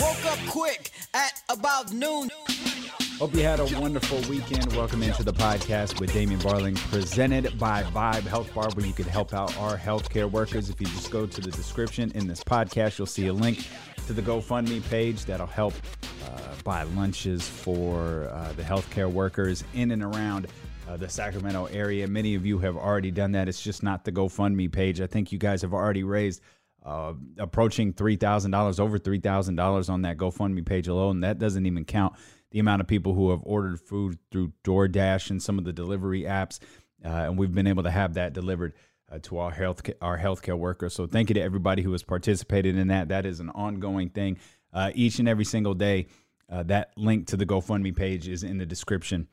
Woke up quick at about noon. Hope you had a wonderful weekend. Welcome into the podcast with Damien Barling, presented by Vibe Health Bar, where you can help out our healthcare workers. If you just go to the description in this podcast, you'll see a link to the GoFundMe page that'll help uh, buy lunches for uh, the healthcare workers in and around uh, the Sacramento area. Many of you have already done that. It's just not the GoFundMe page. I think you guys have already raised uh, approaching $3,000, over $3,000 on that GoFundMe page alone. That doesn't even count the amount of people who have ordered food through DoorDash and some of the delivery apps. Uh, and we've been able to have that delivered uh, to our health our healthcare workers. So thank you to everybody who has participated in that. That is an ongoing thing uh, each and every single day. Uh, that link to the GoFundMe page is in the description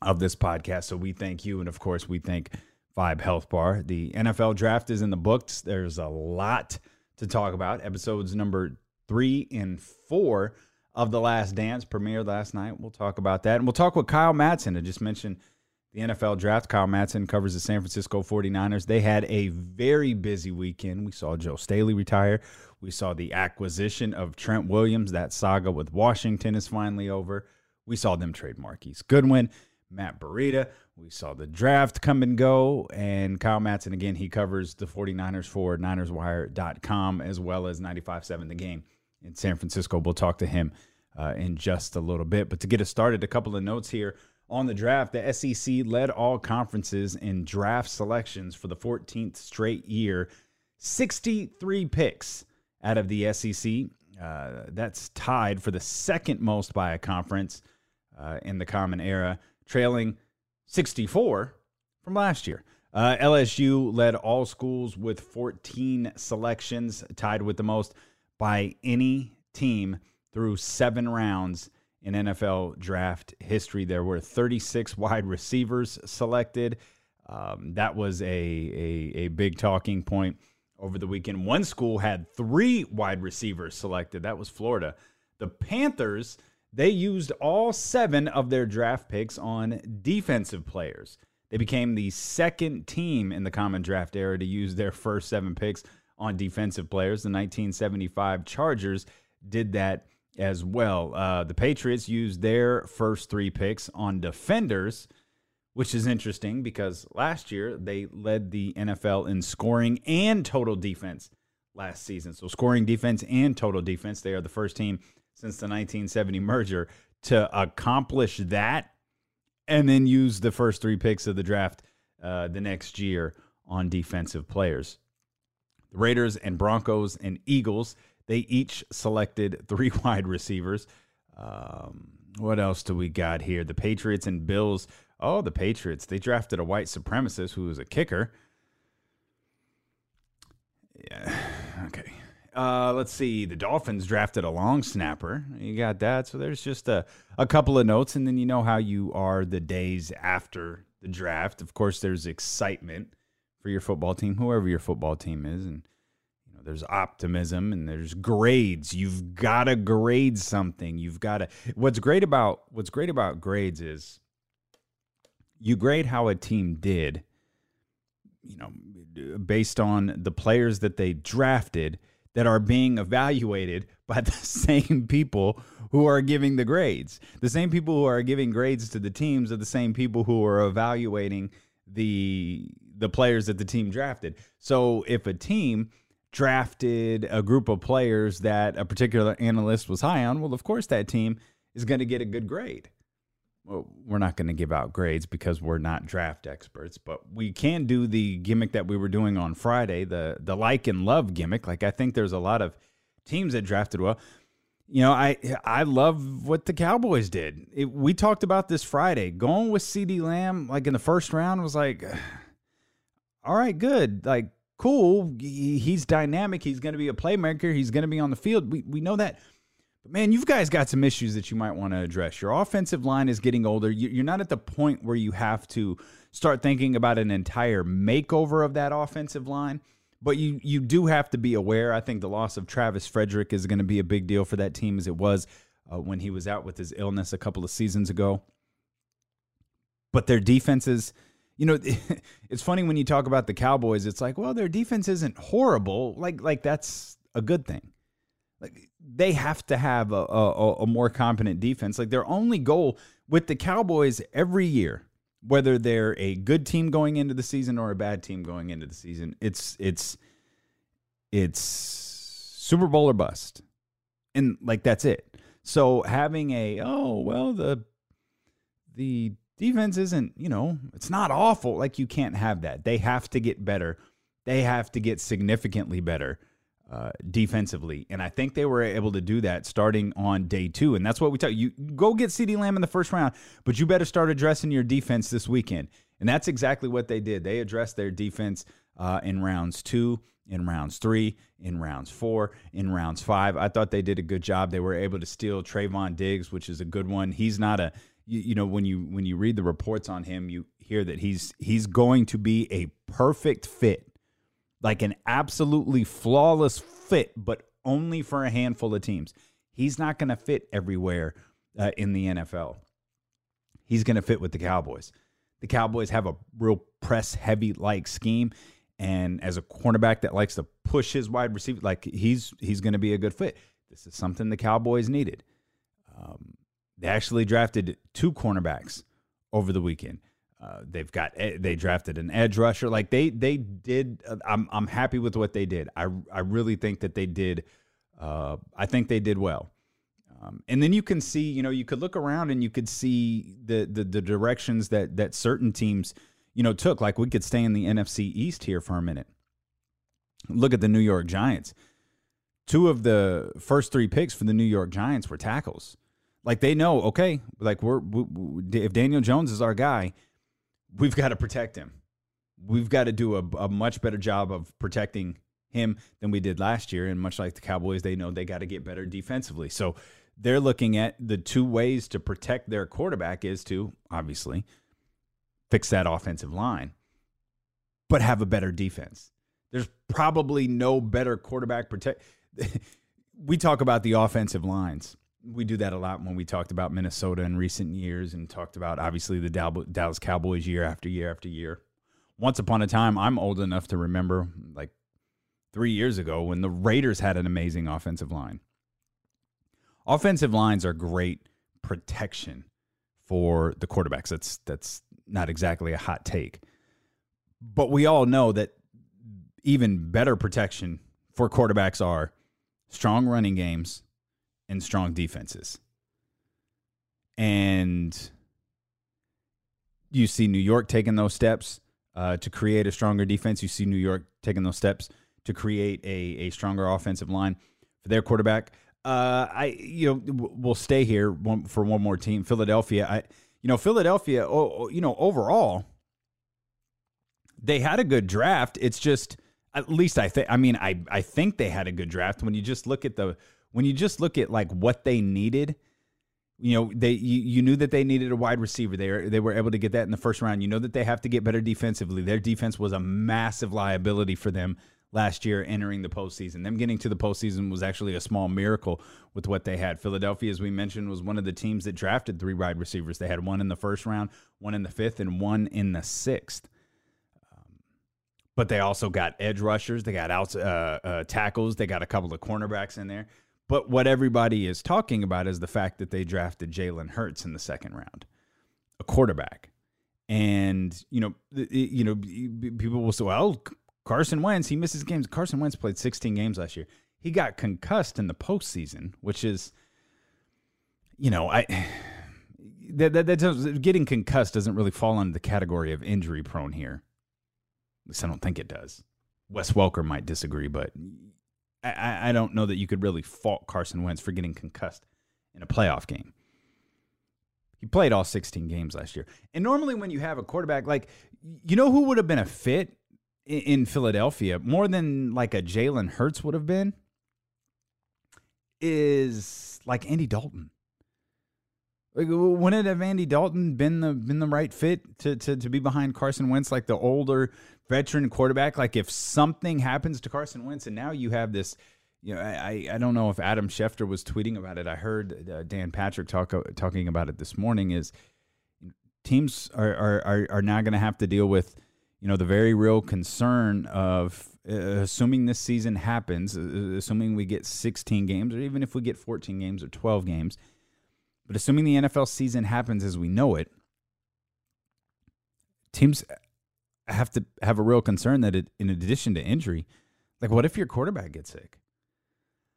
of this podcast. So we thank you, and of course we thank Vibe Health Bar. The NFL draft is in the books. There's a lot to talk about. Episodes number three and four of The Last Dance premiered last night. We'll talk about that. And we'll talk with Kyle Madson. I just mentioned the NFL draft. Kyle Madson covers the San Francisco 49ers. They had a very busy weekend. We saw Joe Staley retire. We saw the acquisition of Trent Williams. That saga with Washington is finally over. We saw them trade Marquise Goodwin, Matt Breida. We saw the draft come and go. And Kyle Madson, again, he covers the 49ers for NinersWire.com as well as 95.7 The Game in San Francisco. We'll talk to him uh, in just a little bit. But to get us started, a couple of notes here on the draft. The SEC led all conferences in draft selections for the 14th straight year, 63 picks out of the SEC. Uh, that's tied for the second most by a conference uh, in the Common Era, trailing 64 from last year. Uh, LSU led all schools with 14 selections, tied with the most by any team through seven rounds in NFL draft history. There were 36 wide receivers selected. Um, that was a, a, a big talking point over the weekend. One school had three wide receivers selected. That was Florida. The Panthers, they used all seven of their draft picks on defensive players. They became the second team in the common draft era to use their first seven picks on defensive players. The 1975 Chargers did that as well. Uh, the Patriots used their first three picks on defenders, which is interesting because last year they led the NFL in scoring and total defense last season. So, scoring defense and total defense, they are the first team since the 1970 merger to accomplish that and then use the first three picks of the draft uh, the next year on defensive players. The Raiders and Broncos and Eagles, they each selected three wide receivers. Um, what else do we got here? The Patriots and Bills. Oh, the Patriots. They drafted a white supremacist who was a kicker. Yeah. Okay. Uh, let's see. The Dolphins drafted a long snapper. You got that. So there's just a, a couple of notes, and then you know how you are the days after the draft. Of course, there's excitement for your football team, whoever your football team is, and you know there's optimism and there's grades. You've got to grade something. You've got to. What's great about what's great about grades is you grade how a team did. You know, based on the players that they drafted that are being evaluated by the same people who are giving the grades. The same people who are giving grades to the teams are the same people who are evaluating the the players that the team drafted. So if a team drafted a group of players that a particular analyst was high on, well, of course that team is going to get a good grade. Well, we're not going to give out grades because we're not draft experts, but we can do the gimmick that we were doing on Friday, the the like and love gimmick. Like I think there's a lot of teams that drafted well. You know, I I love what the Cowboys did. It, we talked about this Friday. Going with CeeDee Lamb like in the first round was like all right, good. Like, cool. He's dynamic. He's going to be a playmaker. He's going to be on the field. We, we know that. But man, you've guys got some issues that you might want to address. Your offensive line is getting older. You're not at the point where you have to start thinking about an entire makeover of that offensive line. But you you do have to be aware. I think the loss of Travis Frederick is going to be a big deal for that team, as it was uh, when he was out with his illness a couple of seasons ago. But their defenses you know, it's funny when you talk about the Cowboys. It's like, well, their defense isn't horrible. Like, like that's a good thing. Like they have to have a, a, a more competent defense. Like their only goal with the Cowboys every year, whether they're a good team going into the season or a bad team going into the season, it's it's it's Super Bowl or bust. And like that's it. So having a oh well the the defense isn't, you know, it's not awful. Like you can't have that. They have to get better. They have to get significantly better uh, defensively. And I think they were able to do that starting on day two. And that's what we tell you. Go get CeeDee Lamb in the first round, but you better start addressing your defense this weekend. And that's exactly what they did. They addressed their defense uh, in rounds two, in rounds three, in rounds four, in rounds five. I thought they did a good job. They were able to steal Trevon Diggs, which is a good one. He's not a you know when you when you read the reports on him, you hear that he's he's going to be a perfect fit, like an absolutely flawless fit, but only for a handful of teams. He's not going to fit everywhere uh, in the NFL. He's going to fit with the Cowboys. The Cowboys have a real press heavy like scheme, and as a cornerback that likes to push his wide receiver, like he's he's going to be a good fit. This is something the Cowboys needed. Um, they actually drafted two cornerbacks over the weekend. Uh, they've got they drafted an edge rusher. Like they they did. Uh, I'm I'm happy with what they did. I I really think that they did. Uh, I think they did well. Um, and then you can see, you know, you could look around and you could see the, the the directions that that certain teams, you know, took. Like we could stay in the NFC East here for a minute. Look at the New York Giants. Two of the first three picks for the New York Giants were tackles. Like they know, okay, like we're we, we, if Daniel Jones is our guy, we've got to protect him. We've got to do a, a much better job of protecting him than we did last year. And much like the Cowboys, they know they got to get better defensively. So they're looking at the two ways to protect their quarterback is to obviously fix that offensive line, but have a better defense. There's probably no better quarterback protect. we talk about the offensive lines we do that a lot when we talked about Minnesota in recent years and talked about obviously the Dallas Cowboys year after year after year. Once upon a time, I'm old enough to remember like three years ago when the Raiders had an amazing offensive line. Offensive lines are great protection for the quarterbacks. That's that's not exactly a hot take. But we all know that even better protection for quarterbacks are strong running games and strong defenses. And you see New York taking those steps uh, to create a stronger defense. You see New York taking those steps to create a, a stronger offensive line for their quarterback. Uh, I you know we'll stay here one, for one more team, Philadelphia. I you know Philadelphia. Oh, you know overall, they had a good draft. It's just at least I think. I mean, I I think they had a good draft when you just look at the when you just look at like what they needed, you know, they you, you knew that they needed a wide receiver. They were, they were able to get that in the first round. You know that they have to get better defensively. Their defense was a massive liability for them last year entering the postseason. Them getting to the postseason was actually a small miracle with what they had. Philadelphia, as we mentioned, was one of the teams that drafted three wide receivers. They had one in the first round, one in the fifth, and one in the sixth. Um, but they also got edge rushers. They got out uh, uh, tackles. They got a couple of cornerbacks in there. But what everybody is talking about is the fact that they drafted Jalen Hurts in the second round, a quarterback. And, you know, you know, people will say, well, Carson Wentz, he misses games. Carson Wentz played 16 games last year. He got concussed in the postseason, which is, you know, I that, that, that getting concussed doesn't really fall under the category of injury prone here. At least I don't think it does. Wes Welker might disagree, but I, I don't know that you could really fault Carson Wentz for getting concussed in a playoff game. He played all 16 games last year. And normally, when you have a quarterback, like, you know who would have been a fit in, in Philadelphia more than like a Jalen Hurts would have been? Is like Andy Dalton. Like, wouldn't have Andy Dalton been the been the right fit to, to to be behind Carson Wentz, like the older veteran quarterback? Like, if something happens to Carson Wentz, and now you have this, you know, I I don't know if Adam Schefter was tweeting about it. I heard uh, Dan Patrick talk uh, talking about it this morning. Is teams are are are, now going to have to deal with, you know, the very real concern of uh, assuming this season happens, uh, assuming we get 16 games, or even if we get 14 games or 12 games, but assuming the NFL season happens as we know it, teams have to have a real concern that it, in addition to injury, like what if your quarterback gets sick?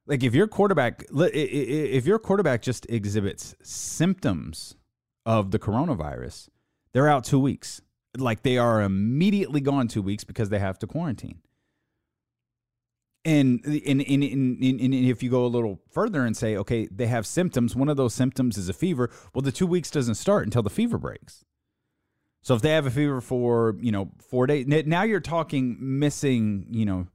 Like if your quarterback if your quarterback just exhibits symptoms of the coronavirus, they're out 2 weeks. Like they are immediately gone 2 weeks because they have to quarantine. And, and, and, and, and if you go a little further and say, okay, they have symptoms, one of those symptoms is a fever, well, the two weeks doesn't start until the fever breaks. So if they have a fever for, you know, four days, now you're talking missing, you know,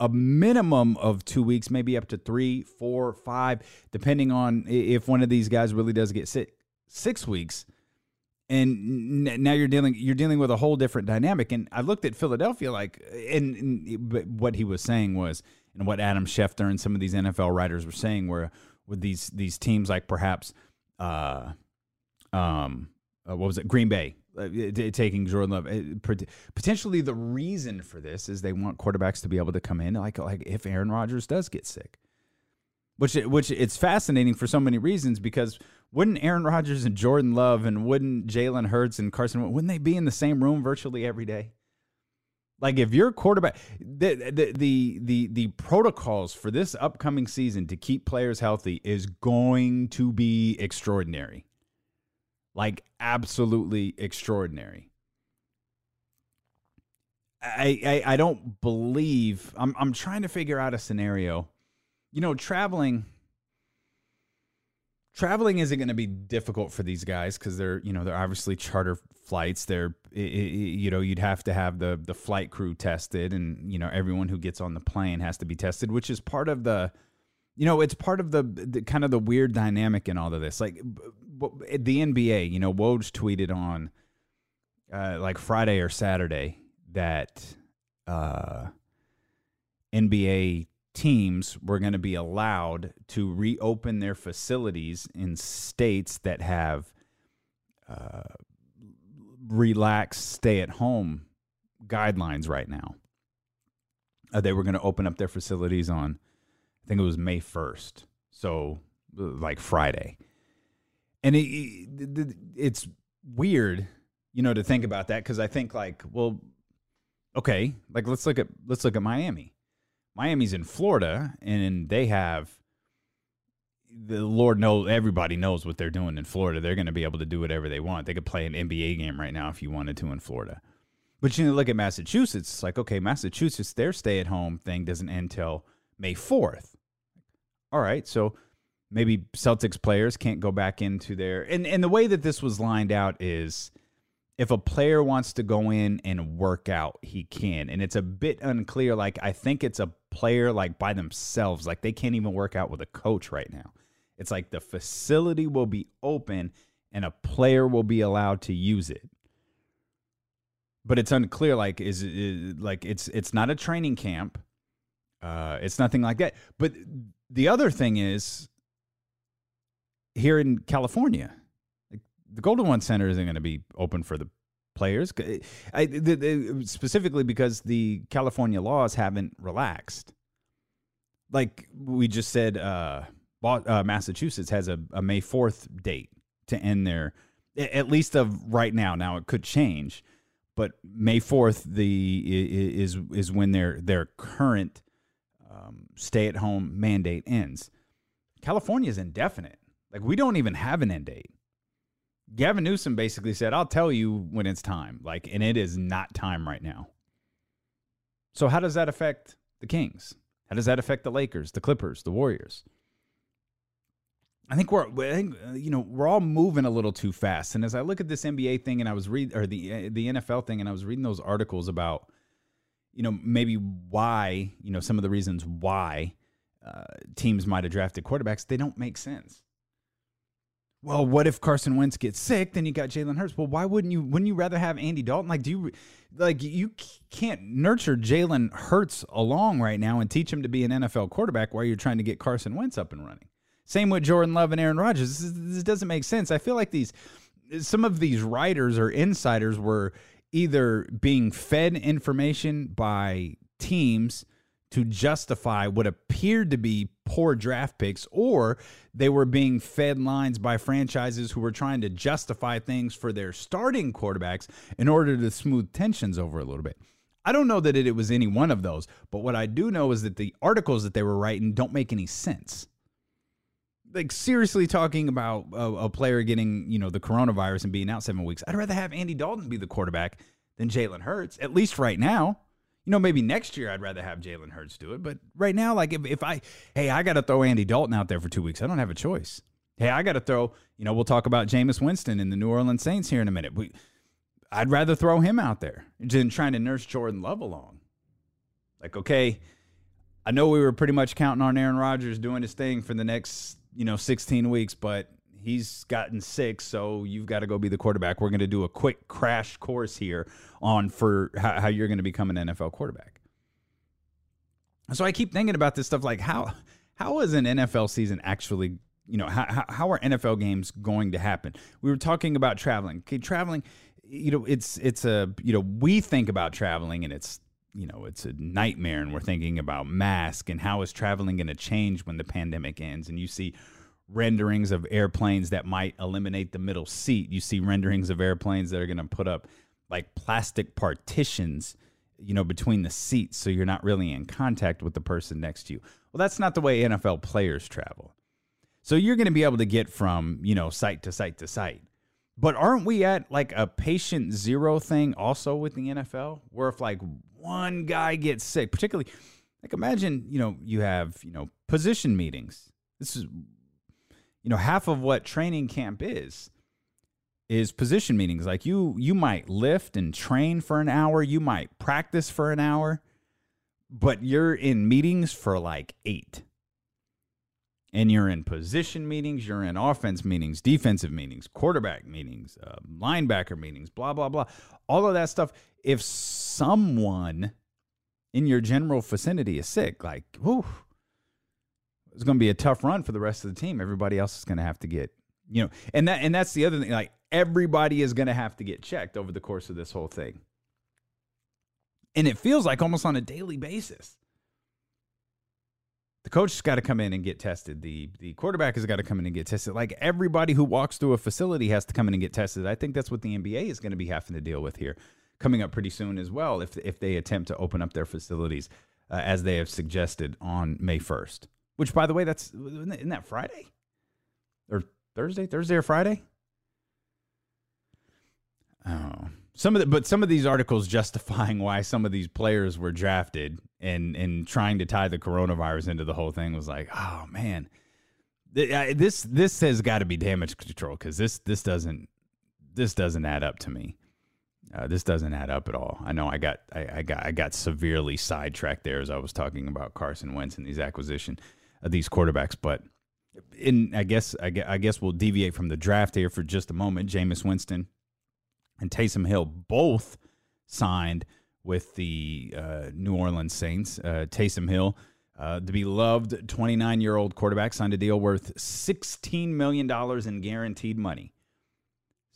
a minimum of two weeks, maybe up to three, four, five, depending on if one of these guys really does get sick, six weeks. And now you're dealing you're dealing with a whole different dynamic. And I looked at Philadelphia like, and, and what he was saying was, and what Adam Schefter and some of these NFL writers were saying were with these these teams like perhaps, uh, um, uh, what was it, Green Bay, uh, taking Jordan Love. Uh, potentially, the reason for this is they want quarterbacks to be able to come in, like like if Aaron Rodgers does get sick, which which it's fascinating for so many reasons. Because wouldn't Aaron Rodgers and Jordan Love and wouldn't Jalen Hurts and Carson wouldn't they be in the same room virtually every day? Like if you're quarterback, the, the the the the protocols for this upcoming season to keep players healthy is going to be extraordinary like absolutely extraordinary. I, I, I don't believe I'm I'm trying to figure out a scenario. You know, traveling traveling isn't going to be difficult for these guys because they're you know they're obviously charter flights. They're you know you'd have to have the the flight crew tested, and you know everyone who gets on the plane has to be tested, which is part of the you know it's part of the, the kind of the weird dynamic in all of this. Like the NBA, you know, Woj tweeted on uh, like Friday or Saturday that uh, NBA teams were going to be allowed to reopen their facilities in states that have uh, relaxed stay at home guidelines right now. Uh, they were going to open up their facilities on, I think it was May 1st. So, like Friday and it, it, it's weird, you know, to think about that because I think like, well, okay, like let's look at let's look at Miami. Miami's in Florida, and they have the Lord knows everybody knows what they're doing in Florida. They're going to be able to do whatever they want. They could play an NBA game right now if you wanted to in Florida. But you look at Massachusetts. It's like okay, Massachusetts, their stay-at-home thing doesn't end till May fourth. All right, so maybe Celtics players can't go back into their and and the way that this was lined out is if a player wants to go in and work out, he can. And it's a bit unclear. Like I think it's a player like by themselves. Like they can't even work out with a coach right now. It's like the facility will be open and a player will be allowed to use it. But it's unclear. Like is, is like it's it's not a training camp. Uh, it's nothing like that. But the other thing is here in California. The Golden One Center isn't going to be open for the players, I, the, the, specifically because the California laws haven't relaxed. Like we just said, uh, uh, Massachusetts has a, a May 4th date to end their, at least of right now. Now it could change, but May 4th the is is when their their current um, stay at home mandate ends. California is indefinite. Like we don't even have an end date. Gavin Newsom basically said, "I'll tell you when it's time." Like, and it is not time right now. So how does that affect the Kings? How does that affect the Lakers, the Clippers, the Warriors? I think we're, think you know, we're all moving a little too fast. And as I look at this NBA thing, and I was read or the the NFL thing, and I was reading those articles about, you know, maybe why, you know, some of the reasons why uh, teams might have drafted quarterbacks, they don't make sense well, what if Carson Wentz gets sick? Then you got Jalen Hurts. Well, why wouldn't you? Wouldn't you rather have Andy Dalton? Like, do you like you can't nurture Jalen Hurts along right now and teach him to be an NFL quarterback while you're trying to get Carson Wentz up and running? Same with Jordan Love and Aaron Rodgers. This, this doesn't make sense. I feel like these some of these writers or insiders were either being fed information by teams to justify what appeared to be poor draft picks, or they were being fed lines by franchises who were trying to justify things for their starting quarterbacks in order to smooth tensions over a little bit. I don't know that it, was any one of those, but what I do know is that the articles that they were writing don't make any sense. Like seriously talking about a, a player getting, you know, the coronavirus and being out seven weeks. I'd rather have Andy Dalton be the quarterback than Jalen Hurts, at least right now. You know, maybe next year I'd rather have Jalen Hurts do it. But right now, like if, if I, hey, I got to throw Andy Dalton out there for two weeks, I don't have a choice. Hey, I got to throw, you know, we'll talk about Jameis Winston and the New Orleans Saints here in a minute. We, I'd rather throw him out there than trying to nurse Jordan Love along. Like, okay, I know we were pretty much counting on Aaron Rodgers doing his thing for the next, you know, 16 weeks, but he's gotten sick, so you've got to go be the quarterback. We're going to do a quick crash course here on for how, how you're going to become an NFL quarterback. So I keep thinking about this stuff like how how is an NFL season actually you know how how are NFL games going to happen? We were talking about traveling. Okay, traveling, you know, it's it's a you know we think about traveling and it's you know it's a nightmare and we're thinking about mask and how is traveling going to change when the pandemic ends and you see renderings of airplanes that might eliminate the middle seat. You see renderings of airplanes that are going to put up like plastic partitions, you know, between the seats so you're not really in contact with the person next to you. Well, that's not the way NFL players travel. So you're going to be able to get from, you know, site to site to site. But aren't we at like a patient zero thing also with the NFL where if like one guy gets sick, particularly like imagine, you know, you have, you know, position meetings. This is you know, half of what training camp is is position meetings. Like you you might lift and train for an hour, you might practice for an hour, but you're in meetings for like 8. And you're in position meetings, you're in offense meetings, defensive meetings, quarterback meetings, uh, linebacker meetings, blah blah blah. All of that stuff. If someone in your general vicinity is sick, like, whew, it's going to be a tough run for the rest of the team. Everybody else is going to have to get, you know, and that and that's the other thing. Like everybody is going to have to get checked over the course of this whole thing, and it feels like almost on a daily basis. The coach has got to come in and get tested. The the quarterback has got to come in and get tested. Like everybody who walks through a facility has to come in and get tested. I think that's what the NBA is going to be having to deal with here, coming up pretty soon as well. If if they attempt to open up their facilities uh, as they have suggested on May first. Which, by the way, that's isn't that Friday or Thursday? Thursday or Friday? Oh, some of the but some of these articles justifying why some of these players were drafted and and trying to tie the coronavirus into the whole thing was like, oh man, this this has got to be damage control because this this doesn't this doesn't add up to me. Uh, this doesn't add up at all. I know I got I, I got I got severely sidetracked there as I was talking about Carson Wentz and these acquisition these quarterbacks. But in I guess I guess, I guess we'll deviate from the draft here for just a moment. Jameis Winston and Taysom Hill both signed with the uh, New Orleans Saints. Uh, Taysom Hill, uh, the beloved 29 year old quarterback, signed a deal worth $16 million in guaranteed money.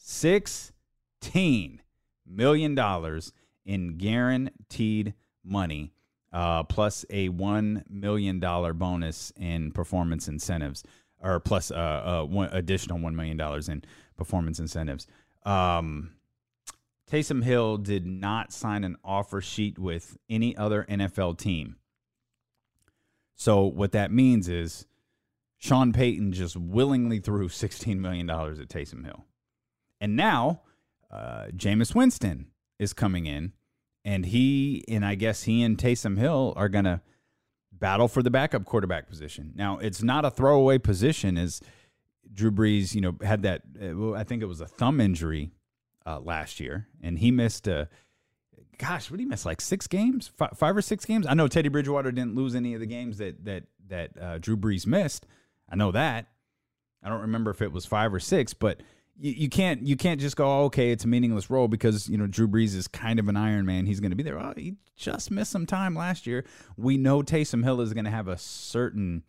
$16 million in guaranteed money uh, plus a one million dollar bonus in performance incentives, or plus uh, uh, one additional one million dollars in performance incentives. Um, Taysom Hill did not sign an offer sheet with any other NFL team. So what that means is Sean Payton just willingly threw $16 million at Taysom Hill. And now uh, Jameis Winston is coming in and he and I guess he and Taysom Hill are going to battle for the backup quarterback position. Now, it's not a throwaway position as Drew Brees, you know, had that uh, I think it was a thumb injury uh, last year and he missed a gosh, what did he miss like 6 games? Five, five, or 6 games? I know Teddy Bridgewater didn't lose any of the games that that that uh, Drew Brees missed. I know that. I don't remember if it was 5 or 6, but you, you can't you can't just go oh, okay it's a meaningless role because you know Drew Brees is kind of an Iron Man he's going to be there oh he just missed some time last year we know Taysom Hill is going to have a certain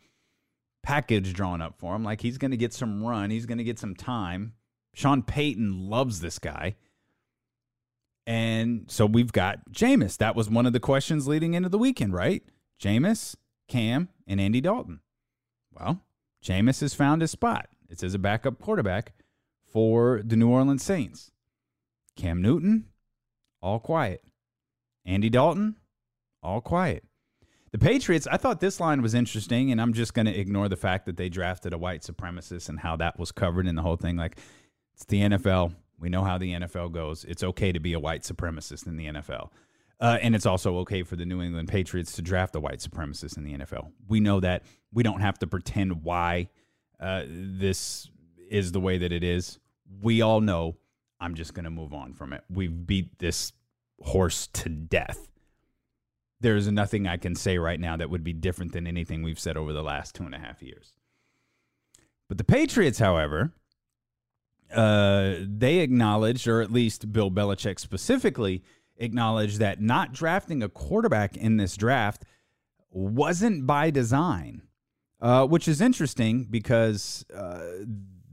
package drawn up for him like he's going to get some run he's going to get some time Sean Payton loves this guy And so we've got Jameis. That was one of the questions leading into the weekend, right? Jameis, Cam, and Andy Dalton. Well, Jameis has found his spot. It's as a backup quarterback for the New Orleans Saints. Cam Newton, all quiet. Andy Dalton, all quiet. The Patriots, I thought this line was interesting, and I'm just going to ignore the fact that they drafted a white supremacist and how that was covered in the whole thing. Like, it's the NFL. We know how the NFL goes. It's okay to be a white supremacist in the NFL. Uh, and it's also okay for the New England Patriots to draft a white supremacist in the NFL. We know that. We don't have to pretend why uh, this is the way that it is. We all know. I'm just going to move on from it. We've beat this horse to death. There's nothing I can say right now that would be different than anything we've said over the last two and a half years. But the Patriots, however, uh, they acknowledged, or at least Bill Belichick specifically, acknowledged that not drafting a quarterback in this draft wasn't by design, uh, which is interesting because uh,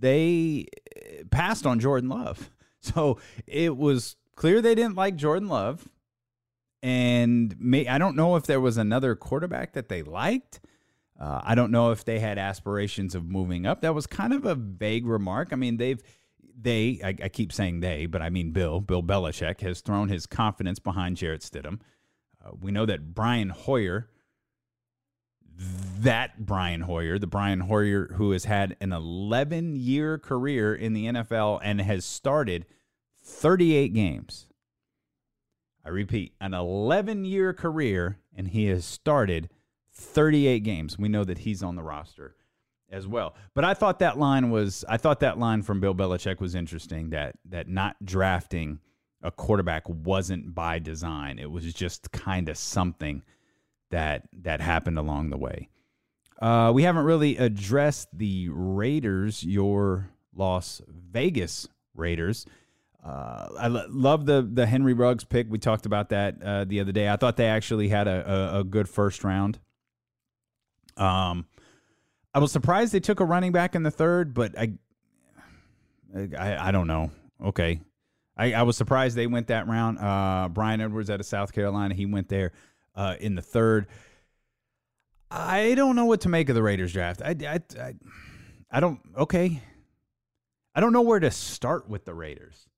they passed on Jordan Love. So it was clear they didn't like Jordan Love. And may, I don't know if there was another quarterback that they liked. Uh, I don't know if they had aspirations of moving up. That was kind of a vague remark. I mean, they've they, I, I, keep saying they, but I mean Bill, Bill Belichick, has thrown his confidence behind Jarrett Stidham. Uh, we know that Brian Hoyer, that Brian Hoyer, the Brian Hoyer who has had an 11 year career in the NFL and has started 38 games. I repeat, an 11 year career, and he has started 38 games. We know that he's on the roster as well. But I thought that line was I thought that line from Bill Belichick was interesting that that not drafting a quarterback wasn't by design. It was just kind of something that that happened along the way. Uh, we haven't really addressed the Raiders, your Las Vegas Raiders. Uh, I love the the Henry Ruggs pick. We talked about that uh, the other day. I thought they actually had a, a, a good first round. Um, I was surprised they took a running back in the third, but I, I, I don't know. Okay, I, I was surprised they went that round. Uh, Bryan Edwards out of South Carolina, he went there uh, in the third. I don't know what to make of the Raiders draft. I, I, I, I don't. Okay, I don't know where to start with the Raiders.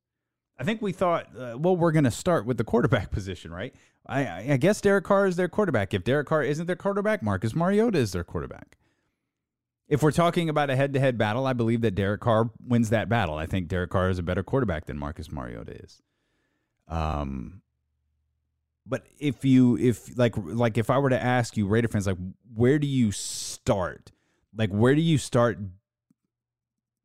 I think we thought, uh, well, we're going to start with the quarterback position, right? I, I guess Derek Carr is their quarterback. If Derek Carr isn't their quarterback, Marcus Mariota is their quarterback. If we're talking about a head to head battle, I believe that Derek Carr wins that battle. I think Derek Carr is a better quarterback than Marcus Mariota is. Um, but if you if like like if I were to ask you Raider fans like where do you start? Like where do you start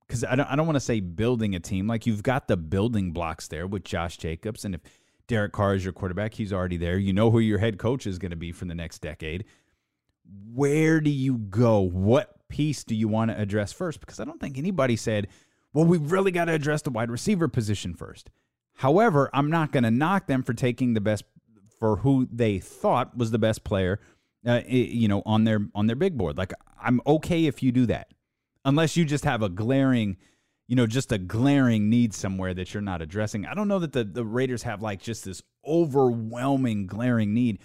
cuz I don't I don't want to say building a team. Like you've got the building blocks there with Josh Jacobs and if Derek Carr is your quarterback, he's already there. You know who your head coach is going to be for the next decade. Where do you go? What piece do you want to address first? Because I don't think anybody said, well, we've really got to address the wide receiver position first. However, I'm not going to knock them for taking the best for who they thought was the best player, uh, you know, on their on their big board. Like I'm okay if you do that, unless you just have a glaring, you know, just a glaring need somewhere that you're not addressing. I don't know that the the Raiders have like just this overwhelming glaring need.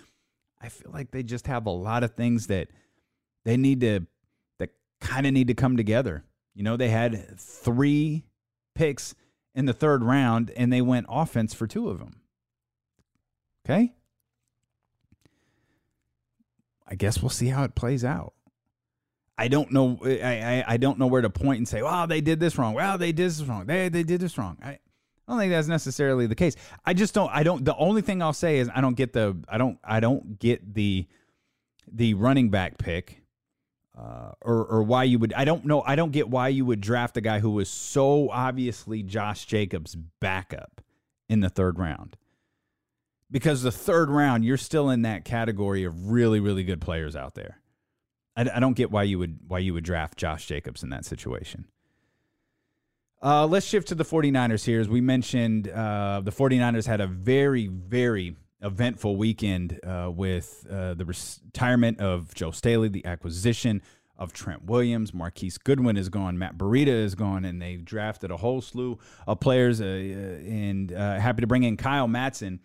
I feel like they just have a lot of things that they need to that kind of need to come together. You know, they had three picks in the third round and they went offense for two of them. Okay? I guess we'll see how it plays out. I don't know. I, I, I don't know where to point and say, "Well, they did this wrong." Well, they did this wrong. They they did this wrong. I, I don't think that's necessarily the case. I just don't. I don't. The only thing I'll say is I don't get the. I don't. I don't get the the running back pick uh, or or why you would I don't know I don't get why you would draft a guy who was so obviously Josh Jacobs backup in the third round. Because the third round, you're still in that category of really, really good players out there. I, I don't get why you would why you would draft Josh Jacobs in that situation. Uh, let's shift to the 49ers here. As we mentioned, uh, the 49ers had a very, very eventful weekend uh, with uh, the retirement of Joe Staley, the acquisition of Trent Williams. Marquise Goodwin is gone. Matt Breida is gone. And they've drafted a whole slew of players. Uh, and uh, happy to bring in Kyle Madson,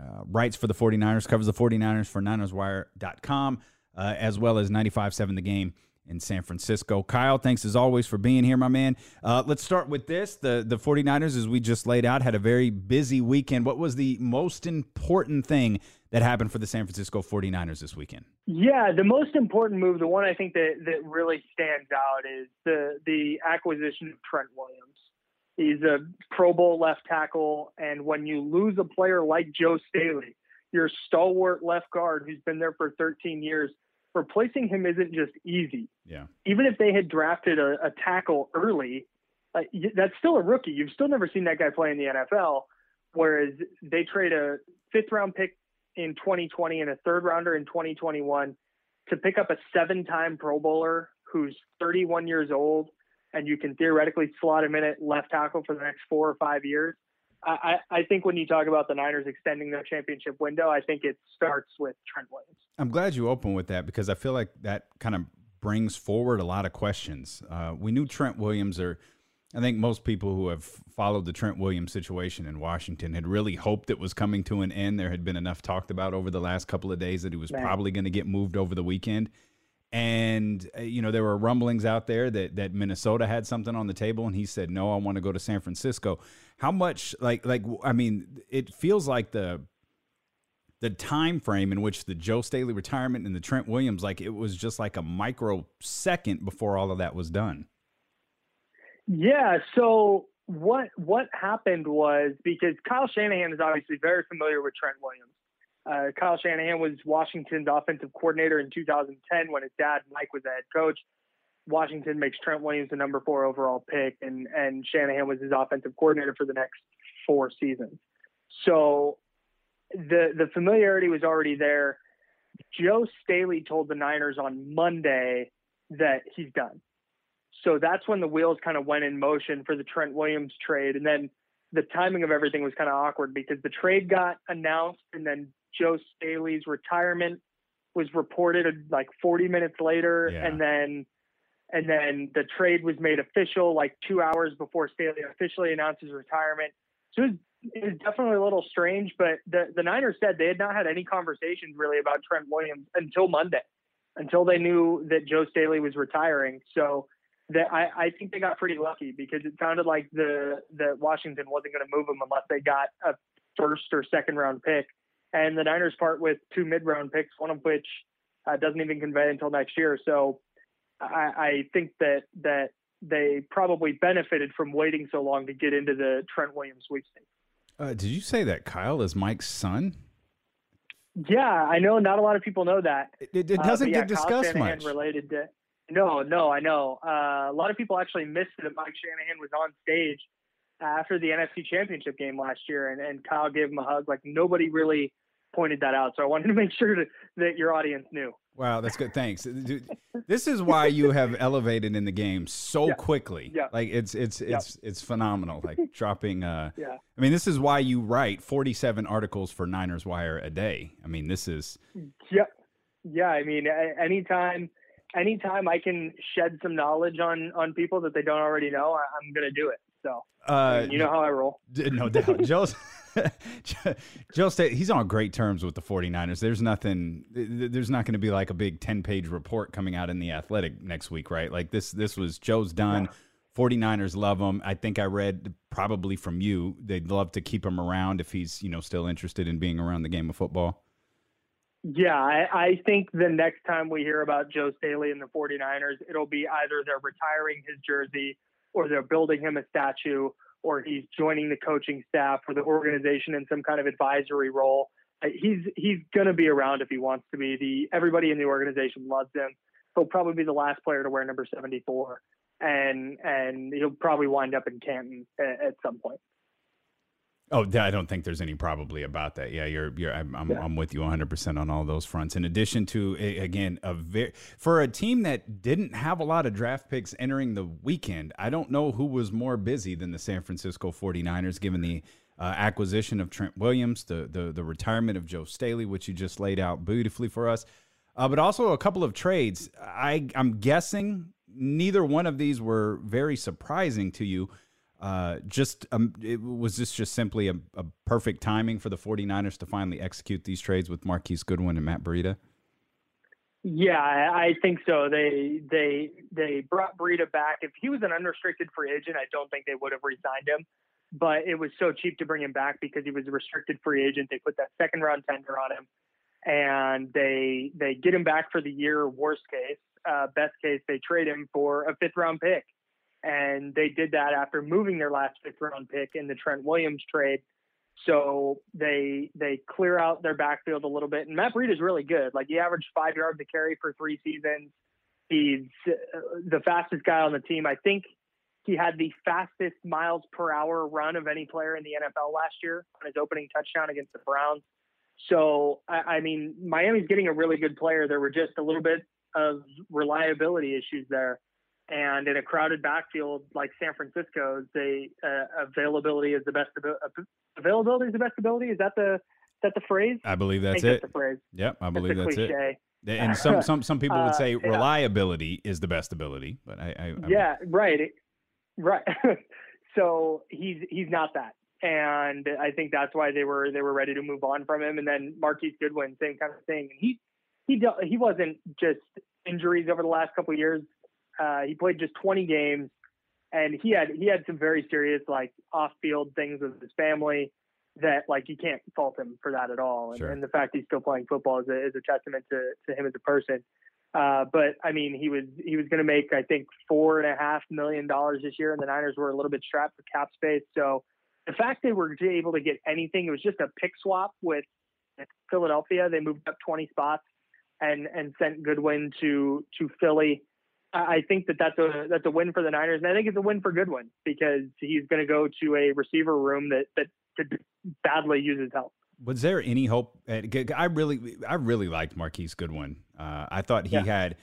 uh, writes for the 49ers, covers the 49ers for NinersWire.com, uh, as well as 95.7 The Game in San Francisco. Kyle, thanks as always for being here, my man. Uh, let's start with this. The the 49ers, as we just laid out, had a very busy weekend. What was the most important thing that happened for the San Francisco 49ers this weekend? Yeah, the most important move, the one I think that, that really stands out is the the acquisition of Trent Williams. He's a Pro Bowl left tackle, and when you lose a player like Joe Staley, your stalwart left guard who's been there for 13 years, replacing him isn't just easy. Yeah. Even if they had drafted a, a tackle early, uh, that's still a rookie. You've still never seen that guy play in the NFL. Whereas they trade a fifth round pick in 2020 and a third rounder in 2021 to pick up a seven time Pro Bowler who's 31 years old and you can theoretically slot him in at left tackle for the next four or five years. I, I think when you talk about the Niners extending their championship window, I think it starts with Trent Williams. I'm glad you opened with that because I feel like that kind of brings forward a lot of questions. Uh, we knew Trent Williams, or I think most people who have followed the Trent Williams situation in Washington had really hoped it was coming to an end. There had been enough talked about over the last couple of days that he was Man. probably going to get moved over the weekend. And uh, you know there were rumblings out there that that Minnesota had something on the table, and he said, "No, I want to go to San Francisco." How much like like I mean, it feels like the the time frame in which the Joe Staley retirement and the Trent Williams, like it was just like a microsecond before all of that was done. Yeah. So what what happened was because Kyle Shanahan is obviously very familiar with Trent Williams. Uh, Kyle Shanahan was Washington's offensive coordinator in 2010 when his dad Mike was the head coach. Washington makes Trent Williams the number four overall pick, and and Shanahan was his offensive coordinator for the next four seasons. So the the familiarity was already there. Joe Staley told the Niners on Monday that he's done. So that's when the wheels kind of went in motion for the Trent Williams trade, and then the timing of everything was kind of awkward because the trade got announced, and then Joe Staley's retirement was reported like 40 minutes later, yeah. and then and then the trade was made official like two hours before Staley officially announced his retirement. So it was, it was definitely a little strange, but the the Niners said they had not had any conversations really about Trent Williams until Monday, until they knew that Joe Staley was retiring. So that I, I think they got pretty lucky because it sounded like the that Washington wasn't going to move him unless they got a first or second round pick and the Niners part with two mid round picks, one of which uh, doesn't even convey until next year. So I, I think that that they probably benefited from waiting so long to get into the Trent Williams sweepstakes. Uh, did you say that Kyle is Mike's son? Yeah, I know. Not a lot of people know that. It, it doesn't uh, yeah, get discussed much. Related to no, no, I know. Uh, a lot of people actually missed that Mike Shanahan was on stage after the NFC Championship game last year, and, and Kyle gave him a hug. Like nobody really pointed that out. So I wanted to make sure to, that your audience knew. Wow, that's good. Thanks. this is why you have elevated in the game so yeah. quickly. Yeah. Like it's it's it's it's phenomenal. Like dropping uh Yeah. I mean, this is why you write 47 articles for Niners Wire a day. I mean, this is Yeah. Yeah, I mean, anytime anytime I can shed some knowledge on on people that they don't already know, I'm going to do it. So, uh, you know how I roll. No doubt. Joe's Joe Staley, he's on great terms with the 49ers. There's nothing, there's not going to be like a big 10 page report coming out in the athletic next week, right? Like this, this was Joe's done. Yeah. 49ers love him. I think I read probably from you, they'd love to keep him around if he's, you know, still interested in being around the game of football. Yeah, I, I think the next time we hear about Joe Staley and the 49ers, it'll be either they're retiring his jersey or they're building him a statue or he's joining the coaching staff or the organization in some kind of advisory role. Uh, he's he's going to be around if he wants to be. The everybody in the organization loves him. He'll probably be the last player to wear number 74, and and he'll probably wind up in Canton at, at some point. Oh, I don't think there's any probably about that. Yeah, you're you're I'm I'm, yeah. I'm with you 100% on all those fronts. In addition to again a very for a team that didn't have a lot of draft picks entering the weekend, I don't know who was more busy than the San Francisco 49ers given the uh, acquisition of Trent Williams, the the the retirement of Joe Staley, which you just laid out beautifully for us. uh, but also a couple of trades. I, I'm guessing neither one of these were very surprising to you. Uh, just um, it was this just simply a, a, perfect timing for the 49ers to finally execute these trades with Marquise Goodwin and Matt Breida? Yeah, I think so. They they they brought Breida back. If he was an unrestricted free agent, I don't think they would have re-signed him. But it was so cheap to bring him back because he was a restricted free agent. They put that second round tender on him, and they they get him back for the year. Worst case, uh, best case, they trade him for a fifth round pick and they did that after moving their last fifth round pick in the Trent Williams trade. So they they clear out their backfield a little bit, and Matt Breida is really good. Like he averaged five yards a carry for three seasons. He's uh, the fastest guy on the team. I think he had the fastest miles per hour run of any player in the NFL last year on his opening touchdown against the Browns. So I, I mean, Miami's getting a really good player. There were just a little bit of reliability issues there. And in a crowded backfield like San Francisco's, they uh, availability is the best availability is the best ability. Is that the is that the phrase? I believe that's I it. That's the phrase. Yep, I believe that's, that's it. And some some some people would say uh, reliability is the best ability, but I, I, I yeah, right, right. so he's he's not that, and I think that's why they were they were ready to move on from him. And then Marquise Goodwin, same kind of thing. And he he he wasn't just injuries over the last couple of years. Uh, he played just 20 games, and he had he had some very serious like off-field things with his family that like you can't fault him for that at all. And, sure. and the fact he's still playing football is a, is a testament to, to him as a person. Uh, but I mean, he was he was going to make I think four and a half million dollars this year, and the Niners were a little bit strapped for cap space. So the fact they were able to get anything, it was just a pick swap with Philadelphia. They moved up 20 spots and and sent Goodwin to to Philly. I think that that's a that's a win for the Niners, and I think it's a win for Goodwin because he's going to go to a receiver room that that could badly use his help. Was there any hope? At, I really I really liked Marquise Goodwin. Uh, I thought he yeah. had.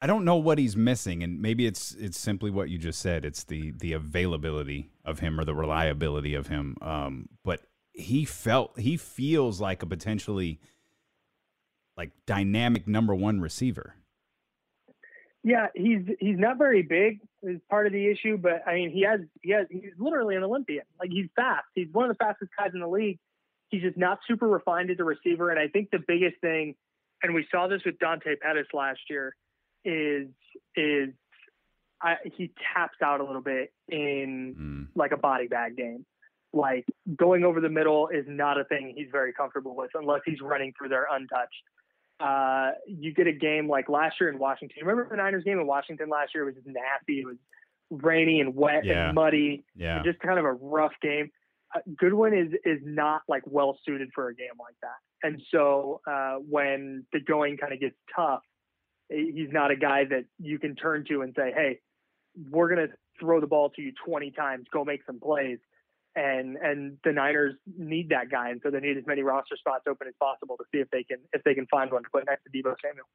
I don't know what he's missing, and maybe it's it's simply what you just said. It's the the availability of him or the reliability of him. Um, but he felt he feels like a potentially like dynamic number one receiver. Yeah, he's he's not very big is part of the issue, but I mean he has he has he's literally an Olympian. Like he's fast. He's one of the fastest guys in the league. He's just not super refined as a receiver. And I think the biggest thing, and we saw this with Dante Pettis last year, is is I, he taps out a little bit in mm. like a body bag game. Like going over the middle is not a thing he's very comfortable with unless he's running through there untouched uh, you get a game like last year in Washington. Remember the Niners game in Washington last year? It was just nasty. It was rainy and wet yeah. and muddy. Yeah. Just kind of a rough game. Uh, Goodwin is is not like well suited for a game like that. And so uh, when the going kind of gets tough, he's not a guy that you can turn to and say, "Hey, we're gonna throw the ball to you 20 times. Go make some plays." And and the Niners need that guy, and so they need as many roster spots open as possible to see if they can if they can find one to put next to Deebo Samuel.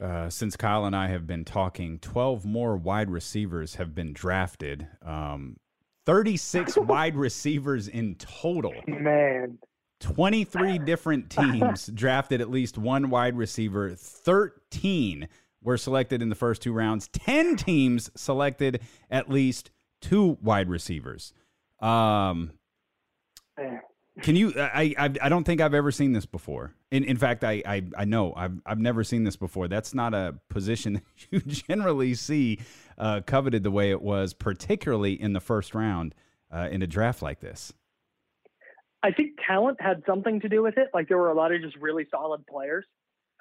Uh, since Kyle and I have been talking, twelve more wide receivers have been drafted. Um, Thirty-six wide receivers in total. Man. 23 different teams drafted at least one wide receiver. 13 were selected in the first two rounds. 10 teams selected at least two wide receivers. Um, can you? I, I I don't think I've ever seen this before. In in fact, I I, I know I've I've never seen this before. That's not a position that you generally see uh, coveted the way it was, particularly in the first round uh, in a draft like this. I think talent had something to do with it. Like there were a lot of just really solid players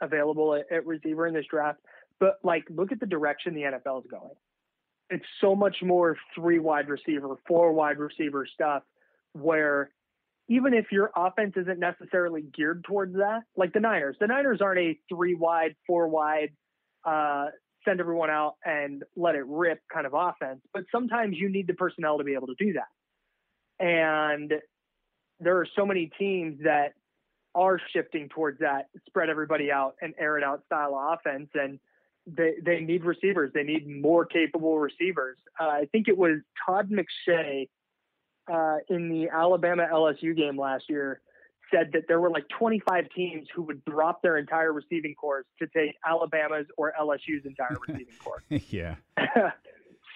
available at, at receiver in this draft. But like, look at the direction the NFL is going it's so much more three wide receiver, four wide receiver stuff where even if your offense isn't necessarily geared towards that, like the Niners, the Niners aren't a three wide, four wide, uh, send everyone out and let it rip kind of offense. But sometimes you need the personnel to be able to do that. And there are so many teams that are shifting towards that spread everybody out and air it out style of offense. And they they need receivers. They need more capable receivers. Uh, I think it was Todd McShay uh, in the Alabama LSU game last year said that there were like 25 teams who would drop their entire receiving corps to take Alabama's or LSU's entire receiving corps. yeah.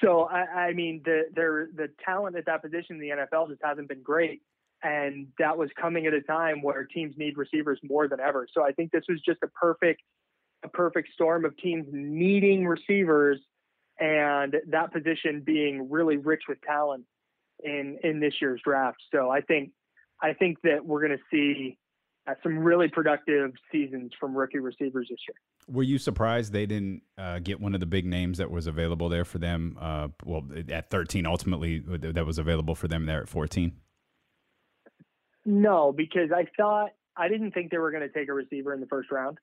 so I, I mean, the the talent at that position in the NFL just hasn't been great, and that was coming at a time where teams need receivers more than ever. So I think this was just a perfect a perfect storm of teams needing receivers and that position being really rich with talent in in this year's draft. So I think I think that we're going to see uh, some really productive seasons from rookie receivers this year. Were you surprised they didn't uh, get one of the big names that was available there for them? Uh, well, at 13, ultimately, that was available for them there at 14? No, because I thought, I didn't think they were going to take a receiver in the first round.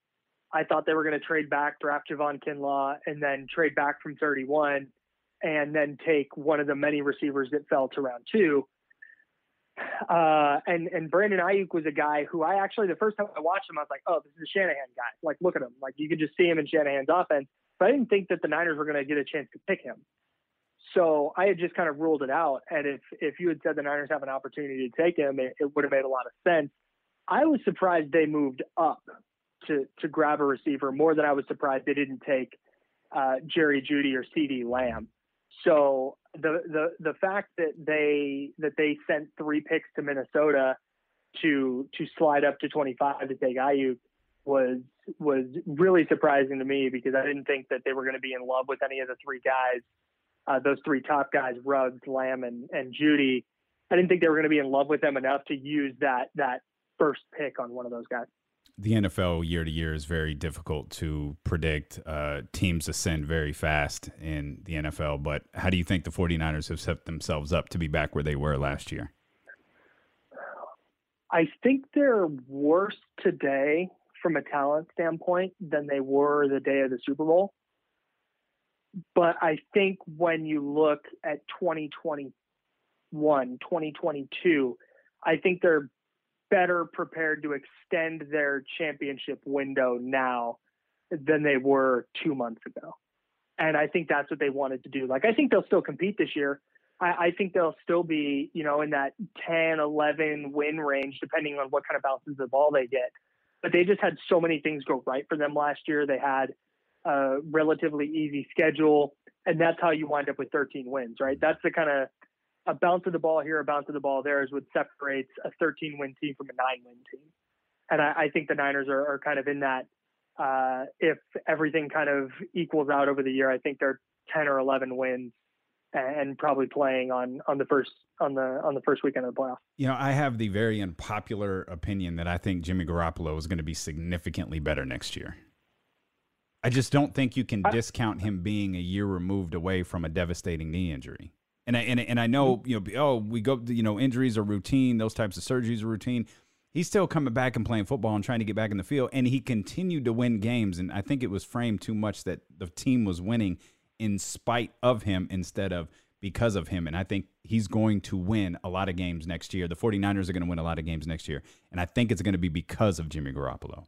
I thought they were going to trade back, draft Javon Kinlaw, and then trade back from 31, and then take one of the many receivers that fell to round two. Uh, and and Brandon Aiyuk was a guy who I actually the first time I watched him I was like, oh, this is a Shanahan guy. Like, look at him. Like you could just see him in Shanahan's offense. But I didn't think that the Niners were going to get a chance to pick him. So I had just kind of ruled it out. And if if you had said the Niners have an opportunity to take him, it, it would have made a lot of sense. I was surprised they moved up to to grab a receiver more than I was surprised they didn't take uh, Jerry Jeudy or CeeDee Lamb. So the the the fact that they that they sent three picks to Minnesota to to slide up to 25 to take Aiyuk was was really surprising to me because I didn't think that they were going to be in love with any of the three guys, uh, those three top guys, Ruggs, Lamb, and and Jeudy. I didn't think they were going to be in love with them enough to use that that first pick on one of those guys the NFL year to year is very difficult to predict. Uh, teams ascend very fast in the NFL, but how do you think the 49ers have set themselves up to be back where they were last year? I think they're worse today from a talent standpoint than they were the day of the Super Bowl. But I think when you look at 2021, 2022, I think they're better prepared to extend their championship window now than they were two months ago. And I think that's what they wanted to do. Like, I think they'll still compete this year. I, I think they'll still be, you know, in that 10, 11 win range, depending on what kind of bounces the ball they get. But they just had so many things go right for them last year. They had a relatively easy schedule, and that's how you wind up with 13 wins, right? That's the kind of a bounce of the ball here, a bounce of the ball there is what separates a 13 win team from a nine win team. And I, I think the Niners are, are, kind of in that. Uh, if everything kind of equals out over the year, I think they're 10 or 11 wins and probably playing on on the first on the on the first weekend of the playoffs. You know, I have the very unpopular opinion that I think Jimmy Garoppolo is going to be significantly better next year. I just don't think you can discount him being a year removed away from a devastating knee injury. And I, and, and I know, mm-hmm. you know, oh, we go, you know, injuries are routine. Those types of surgeries are routine. He's still coming back and playing football and trying to get back in the field. And he continued to win games. And I think it was framed too much that the team was winning in spite of him instead of because of him. And I think he's going to win a lot of games next year. The 49ers are going to win a lot of games next year. And I think it's going to be because of Jimmy Garoppolo.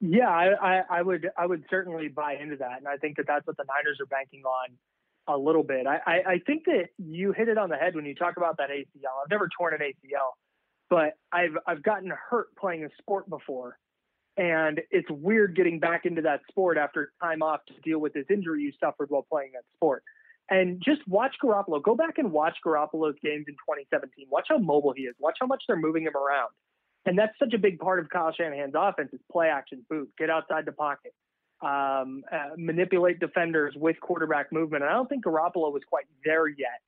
Yeah, I, I, I would I would certainly buy into that, and I think that that's what the Niners are banking on a little bit. I, I, I think that you hit it on the head when you talk about that ACL. I've never torn an ACL, but I've I've gotten hurt playing a sport before. And it's weird getting back into that sport after time off to deal with this injury you suffered while playing that sport. And just watch Garoppolo. Go back and watch Garoppolo's games in 2017. Watch how mobile he is. Watch how much they're moving him around. And that's such a big part of Kyle Shanahan's offense is play action boot, get outside the pocket, um, uh, manipulate defenders with quarterback movement. And I don't think Garoppolo was quite there yet.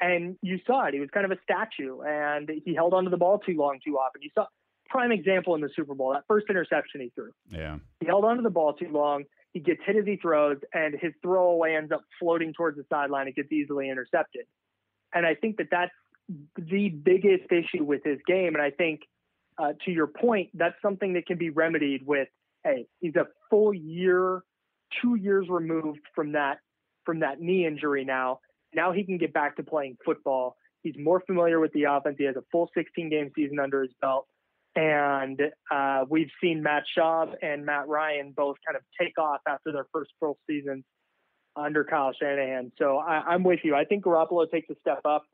And you saw it. He was kind of a statue, and he held onto the ball too long, too often. You saw prime example in the Super Bowl that first interception he threw. Yeah, he held onto the ball too long. He gets hit as he throws, and his throwaway ends up floating towards the sideline. It gets easily intercepted. And I think that that's the biggest issue with his game. And I think, uh, to your point, that's something that can be remedied with hey, he's a full year, two years removed from that from that knee injury now. Now he can get back to playing football. He's more familiar with the offense. He has a full 16 game season under his belt. And uh, we've seen Matt Schaub and Matt Ryan both kind of take off after their first full seasons under Kyle Shanahan. So I, am with you. I think Garoppolo takes a step up.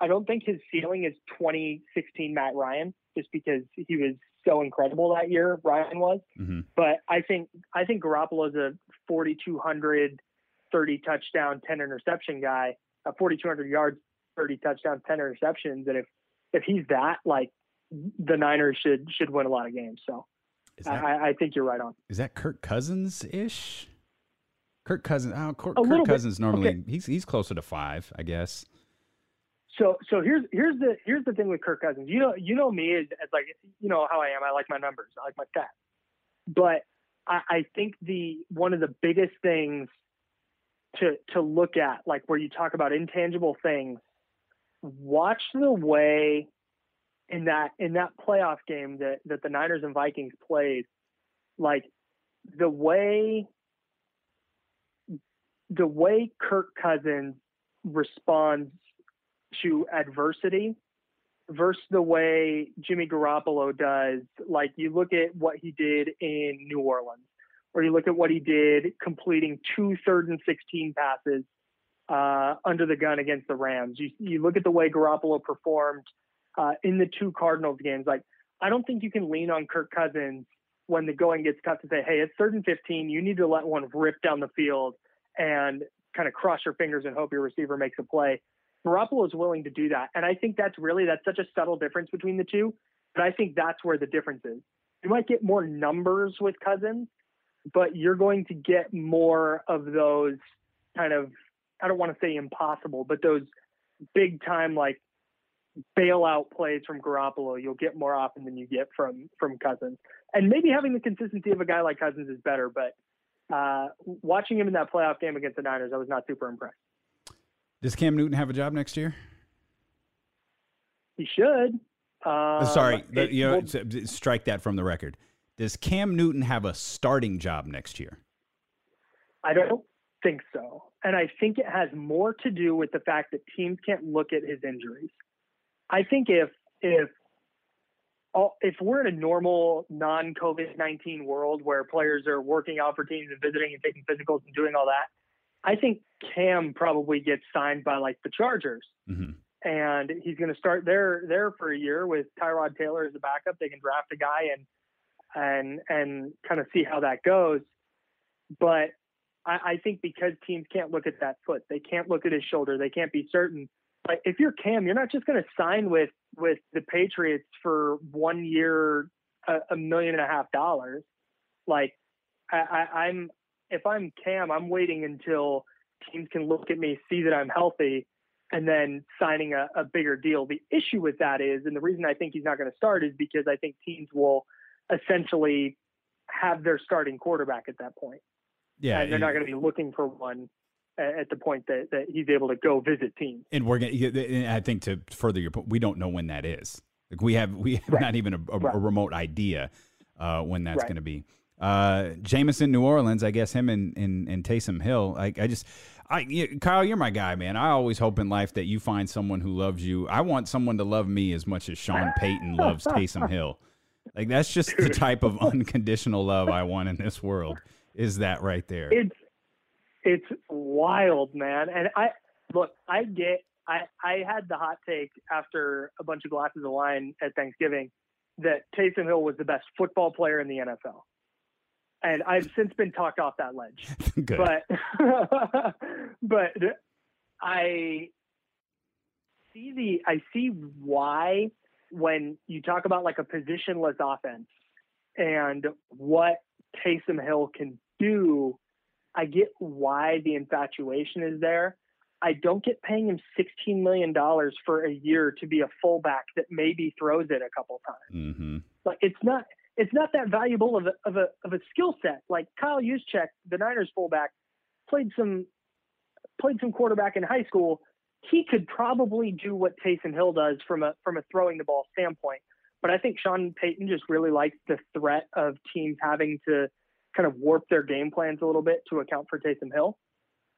I don't think his ceiling is 2016 Matt Ryan, just because he was so incredible that year. Ryan was, hmm but I think I think Garoppolo's a 4,200, 30 touchdown, 10 interception guy, a 4,200 yards, 30 touchdowns, 10 interceptions, and if if he's that, like the Niners should should win a lot of games. So that, I, I think you're right on. is that Kirk Cousins ish? Kirk Cousins. Oh, Kirk, Kirk bit. Cousins normally Okay. he's he's closer to five, I guess. So so here's here's the here's the thing with Kirk Cousins. You know you know me as, as like you know how I am. I like my numbers. I like my stats. But I, I think the one of the biggest things to to look at, like where you talk about intangible things, watch the way in that in that playoff game that that the Niners and Vikings played, like the way the way Kirk Cousins responds to adversity versus the way Jimmy Garoppolo does. Like you look at what he did in New Orleans, or you look at what he did completing two third and 16 passes uh, under the gun against the Rams. You, you look at the way Garoppolo performed uh, in the two Cardinals games. Like I don't think you can lean on Kirk Cousins when the going gets tough to say, hey, it's third and 15. You need to let one rip down the field and kind of cross your fingers and hope your receiver makes a play. Garoppolo is willing to do that. And I think that's really, that's such a subtle difference between the two. But I think that's where the difference is. You might get more numbers with Cousins, but you're going to get more of those kind of, I don't want to say impossible, but those big time like bailout plays from Garoppolo, you'll get more often than you get from from Cousins. And maybe having the consistency of a guy like Cousins is better, but uh, watching him in that playoff game against the Niners, I was not super impressed. Does Cam Newton have a job next year? He should. Uh, Um, Sorry, it- you know, well, strike that from the record. Does Cam Newton have a starting job next year? I don't think so. And I think it has more to do with the fact that teams can't look at his injuries. I think if if all, if we're in a normal non COVID nineteen world where players are working out for teams and visiting and taking physicals and doing all that, I think Cam probably gets signed by like the Chargers. hmm and he's going to start there there for a year with Tyrod Taylor as a backup. They can draft a guy and and and kind of see how that goes. But I, I think because teams can't look at that foot, they can't look at his shoulder, they can't be certain. But if you're Cam, you're not just going to sign with with the Patriots for one year, a, a million and a half dollars. Like I, I, I'm if I'm Cam, I'm waiting until teams can look at me, see that I'm healthy, and then signing a, a bigger deal. The issue with that is, and the reason I think he's not going to start is because I think teams will essentially have their starting quarterback at that point. Yeah, and they're not going to be looking for one at the point that, that he's able to go visit teams. and we're gonna. I think to further your point, we don't know when that is. Like we have, we have Right. not even a, a, Right. a remote idea uh, when that's Right. going to be. Uh, Jameson, New Orleans. I guess him and and, and Taysom Hill. I, I just, I Kyle, you're my guy, man. I always hope in life that you find someone who loves you. I want someone to love me as much as Sean Payton loves Taysom Hill. Like that's just the type of unconditional love I want in this world. Is that right there? It's it's wild, man. And I look, I get I I had the hot take after a bunch of glasses of wine at Thanksgiving that Taysom Hill was the best football player in the NFL. And I've since been talked off that ledge. Good. but but I see the I see why when you talk about like a positionless offense and what Taysom Hill can do, I get why the infatuation is there. I don't get paying him $16 million for a year to be a fullback that maybe throws it a couple times hmm like it's not it's not that valuable of a of a of a skill set. Like Kyle Juszczyk, the Niners fullback, played some played some quarterback in high school. He could probably do what Taysom Hill does from a from a throwing the ball standpoint. But I think Sean Payton just really likes the threat of teams having to kind of warp their game plans a little bit to account for Taysom Hill.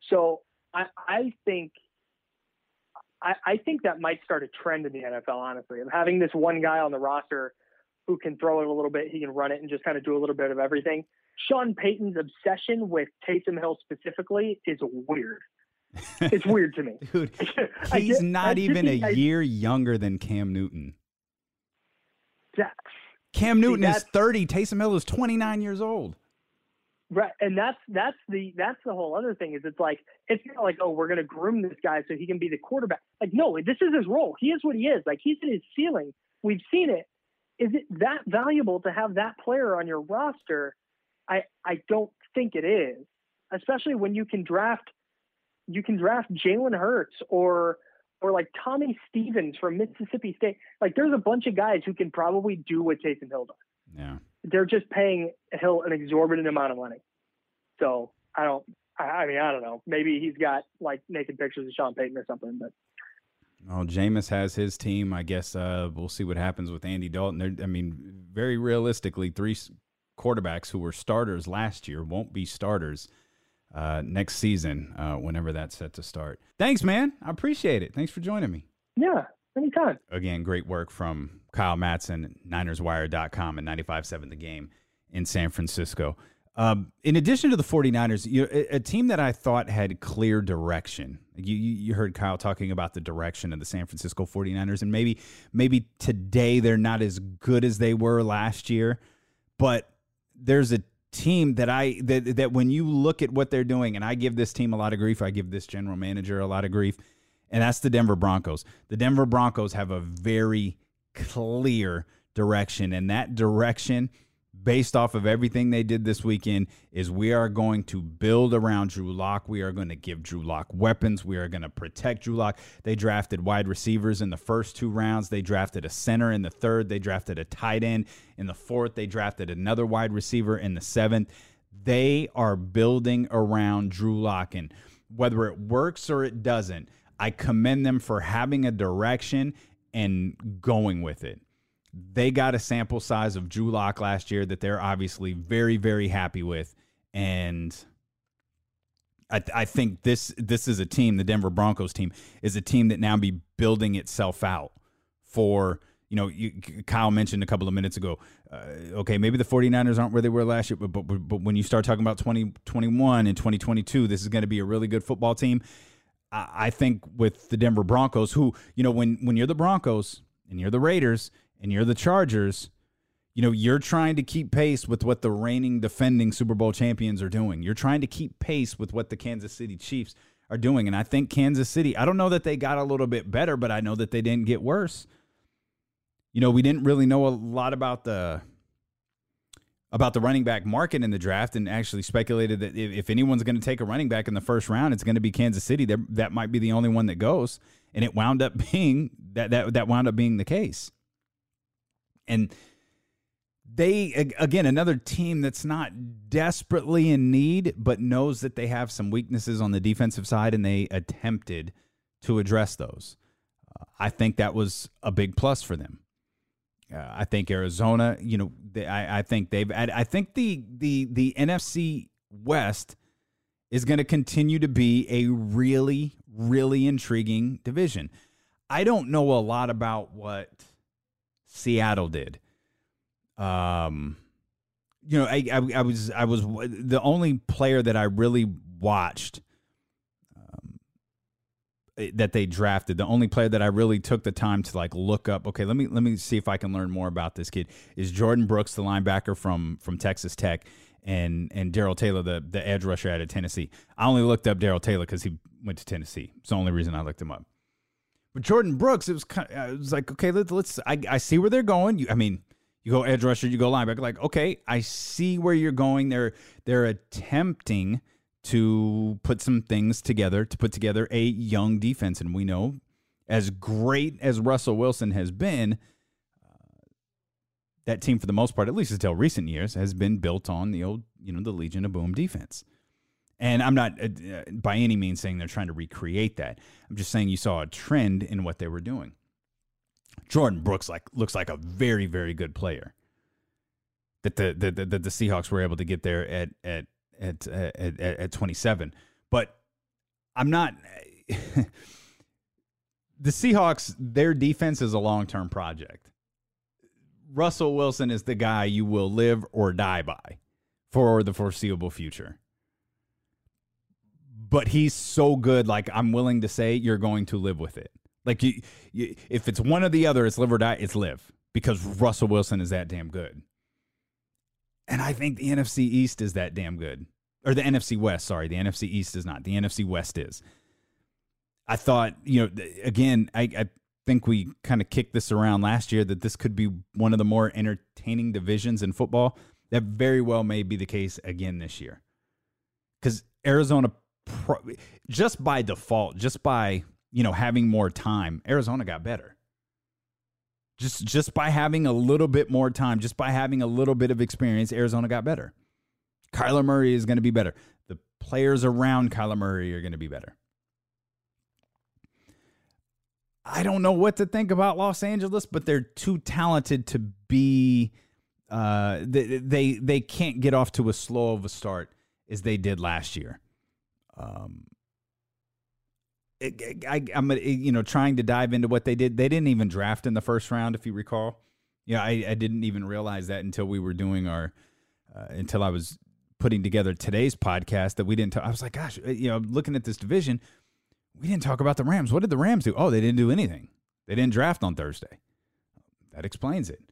So I, I think I, I think that might start a trend in the NFL, honestly, of having this one guy on the roster who can throw it a little bit, he can run it and just kind of do a little bit of everything. Sean Payton's obsession with Taysom Hill specifically is weird. It's weird to me. Dude, he's get- not even a year younger than Cam Newton. Yeah, Cam Newton is that's- 30. Taysom Hill is 29 years old. Right, and that's that's the that's the whole other thing is it's like it's not like oh we're gonna groom this guy so he can be the quarterback. Like no, this is his role. He is what he is. Like he's at his ceiling. We've seen it. Is it that valuable to have that player on your roster? I I don't think it is, especially when you can draft you can draft Jalen Hurts or or like Tommy Stevens from Mississippi State. Like there's a bunch of guys who can probably do what Taysom Hill does Yeah. they're just paying Hill an exorbitant amount of money. So I don't. I I mean, I don't know. Maybe he's got like naked pictures of Sean Payton or something. But Well, Jameis has his team. I guess uh, we'll see what happens with Andy Dalton. They're, I mean, very realistically, three quarterbacks who were starters last year won't be starters uh, next season, uh, whenever that's set to start. Thanks, man. I appreciate it. Thanks for joining me. yeah, anytime. Again, great work from Kyle Madson, NinersWire.com, and 95.7 The Game in San Francisco. Um, in addition to the 49ers, you a, team that I thought had clear direction. You, you you heard Kyle talking about the direction of the San Francisco 49ers, and maybe maybe today they're not as good as they were last year, but there's a team that I that that when you look at what they're doing, and I give this team a lot of grief. I give this general manager a lot of grief, and that's the Denver Broncos. The Denver Broncos have a very clear direction, and that direction, based off of everything they did this weekend, is we are going to build around Drew Lock. We are going to give Drew Lock weapons. We are going to protect Drew Lock. They drafted wide receivers in the first two rounds. They drafted a center in the third. They drafted a tight end in the fourth. They drafted another wide receiver in the seventh. They are building around Drew Lock, and whether it works or it doesn't, I commend them for having a direction and going with it. They got a sample size of Drew Lock last year that they're obviously very, very happy with. And I, I think this this is a team, the Denver Broncos team, is a team that now be building itself out for, you know, you, Kyle mentioned a couple of minutes ago, uh, okay, maybe the 49ers aren't where they were last year, but, but, but when you start talking about 2021 and 2022, this is going to be a really good football team. I I think with the Denver Broncos, who, you know, when when you're the Broncos and you're the Raiders and you're the Chargers, you know, you're trying to keep pace with what the reigning defending Super Bowl champions are doing. You're trying to keep pace with what the Kansas City Chiefs are doing. And I think Kansas City, I don't know that they got a little bit better, but I know that they didn't get worse. You know, we didn't really know a lot about the about the running back market in the draft and actually speculated that if, anyone's going to take a running back in the first round, it's going to be Kansas City. That that might be the only one that goes, and it wound up being that that that wound up being the case. And they again another team that's not desperately in need, but knows that they have some weaknesses on the defensive side, and they attempted to address those. Uh, I think that was a big plus for them. Uh, I think Arizona, you know, they, I, I think they've. I, I think the the the NFC West is going to continue to be a really really intriguing division. I don't know a lot about what Seattle did. Um, you know, I, I I was I was the only player that I really watched um, that they drafted. The only player that I really took the time to like look up. Okay, let me let me see if I can learn more about this kid. Is Jordyn Brooks, the linebacker from from Texas Tech, and and Darrell Taylor, the the edge rusher out of Tennessee. I only looked up Darrell Taylor because he went to Tennessee. It's the only reason I looked him up. But Jordyn Brooks, it was kind of, it was like okay, let's let's. I, I see where they're going. You, I mean, you go edge rusher, you go linebacker. Like okay, I see where you're going. They're they're attempting to put some things together to put together a young defense, and we know as great as Russell Wilson has been. uh, That team, for the most part, at least until recent years, has been built on the old, you know, the Legion of Boom defense. And I'm not uh, uh, by any means saying they're trying to recreate that. I'm just saying you saw a trend in what they were doing. Jordyn Brooks like looks like a very very good player. That the the the, the Seahawks were able to get there at at at at, at, at 27, but I'm not. the Seahawks, their defense is a long term project. Russell Wilson is the guy you will live or die by for the foreseeable future but he's so good. Like I'm willing to say, you're going to live with it. Like you, you, if it's one or the other, it's live or die. It's live because Russell Wilson is that damn good. And I think the NFC East is that damn good, or the NFC West. Sorry, the NFC East is not. The NFC West is. I thought, you know, again, I, I think we kind of kicked this around last year that this could be one of the more entertaining divisions in football. That very well may be the case again this year. Because Arizona, just by default, just by, you know, having more time, Arizona got better. Just just by having a little bit more time, just by having a little bit of experience, Arizona got better. Kyler Murray is going to be better. The players around Kyler Murray are going to be better. I don't know what to think about Los Angeles, but they're too talented to be. Uh, they, they they can't get off to as slow of a start as they did last year. Um, I, am you know trying to dive into what they did. They didn't even draft in the first round, if you recall. Yeah, I, I didn't even realize that until we were doing our uh, until I was putting together today's podcast that we didn't. I was like, gosh, uh, you know, looking at this division we didn't talk about the Rams. What did the Rams do? Oh, they didn't do anything. They didn't draft on Thursday. That explains it.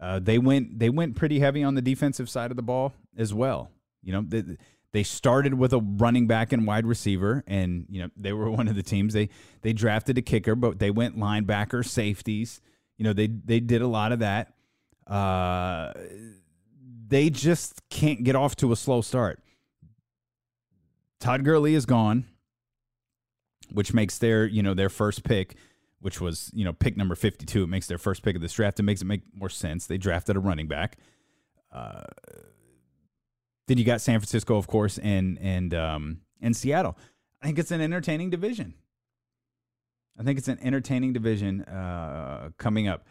Uh, they went they went pretty heavy on the defensive side of the ball as well. You know, they, they started with a running back and wide receiver, and you know they were one of the teams. They they drafted a kicker, but they went linebacker, safeties. You know, they they did a lot of that. Uh, they just can't get off to a slow start. Todd Gurley is gone which makes their you know their first pick, which was you know pick number fifty two. It makes their first pick of this draft. It makes it make more sense. They drafted a running back. Uh, then you got San Francisco, of course, and and um, and Seattle. I think it's an entertaining division. I think it's an entertaining division uh, coming up.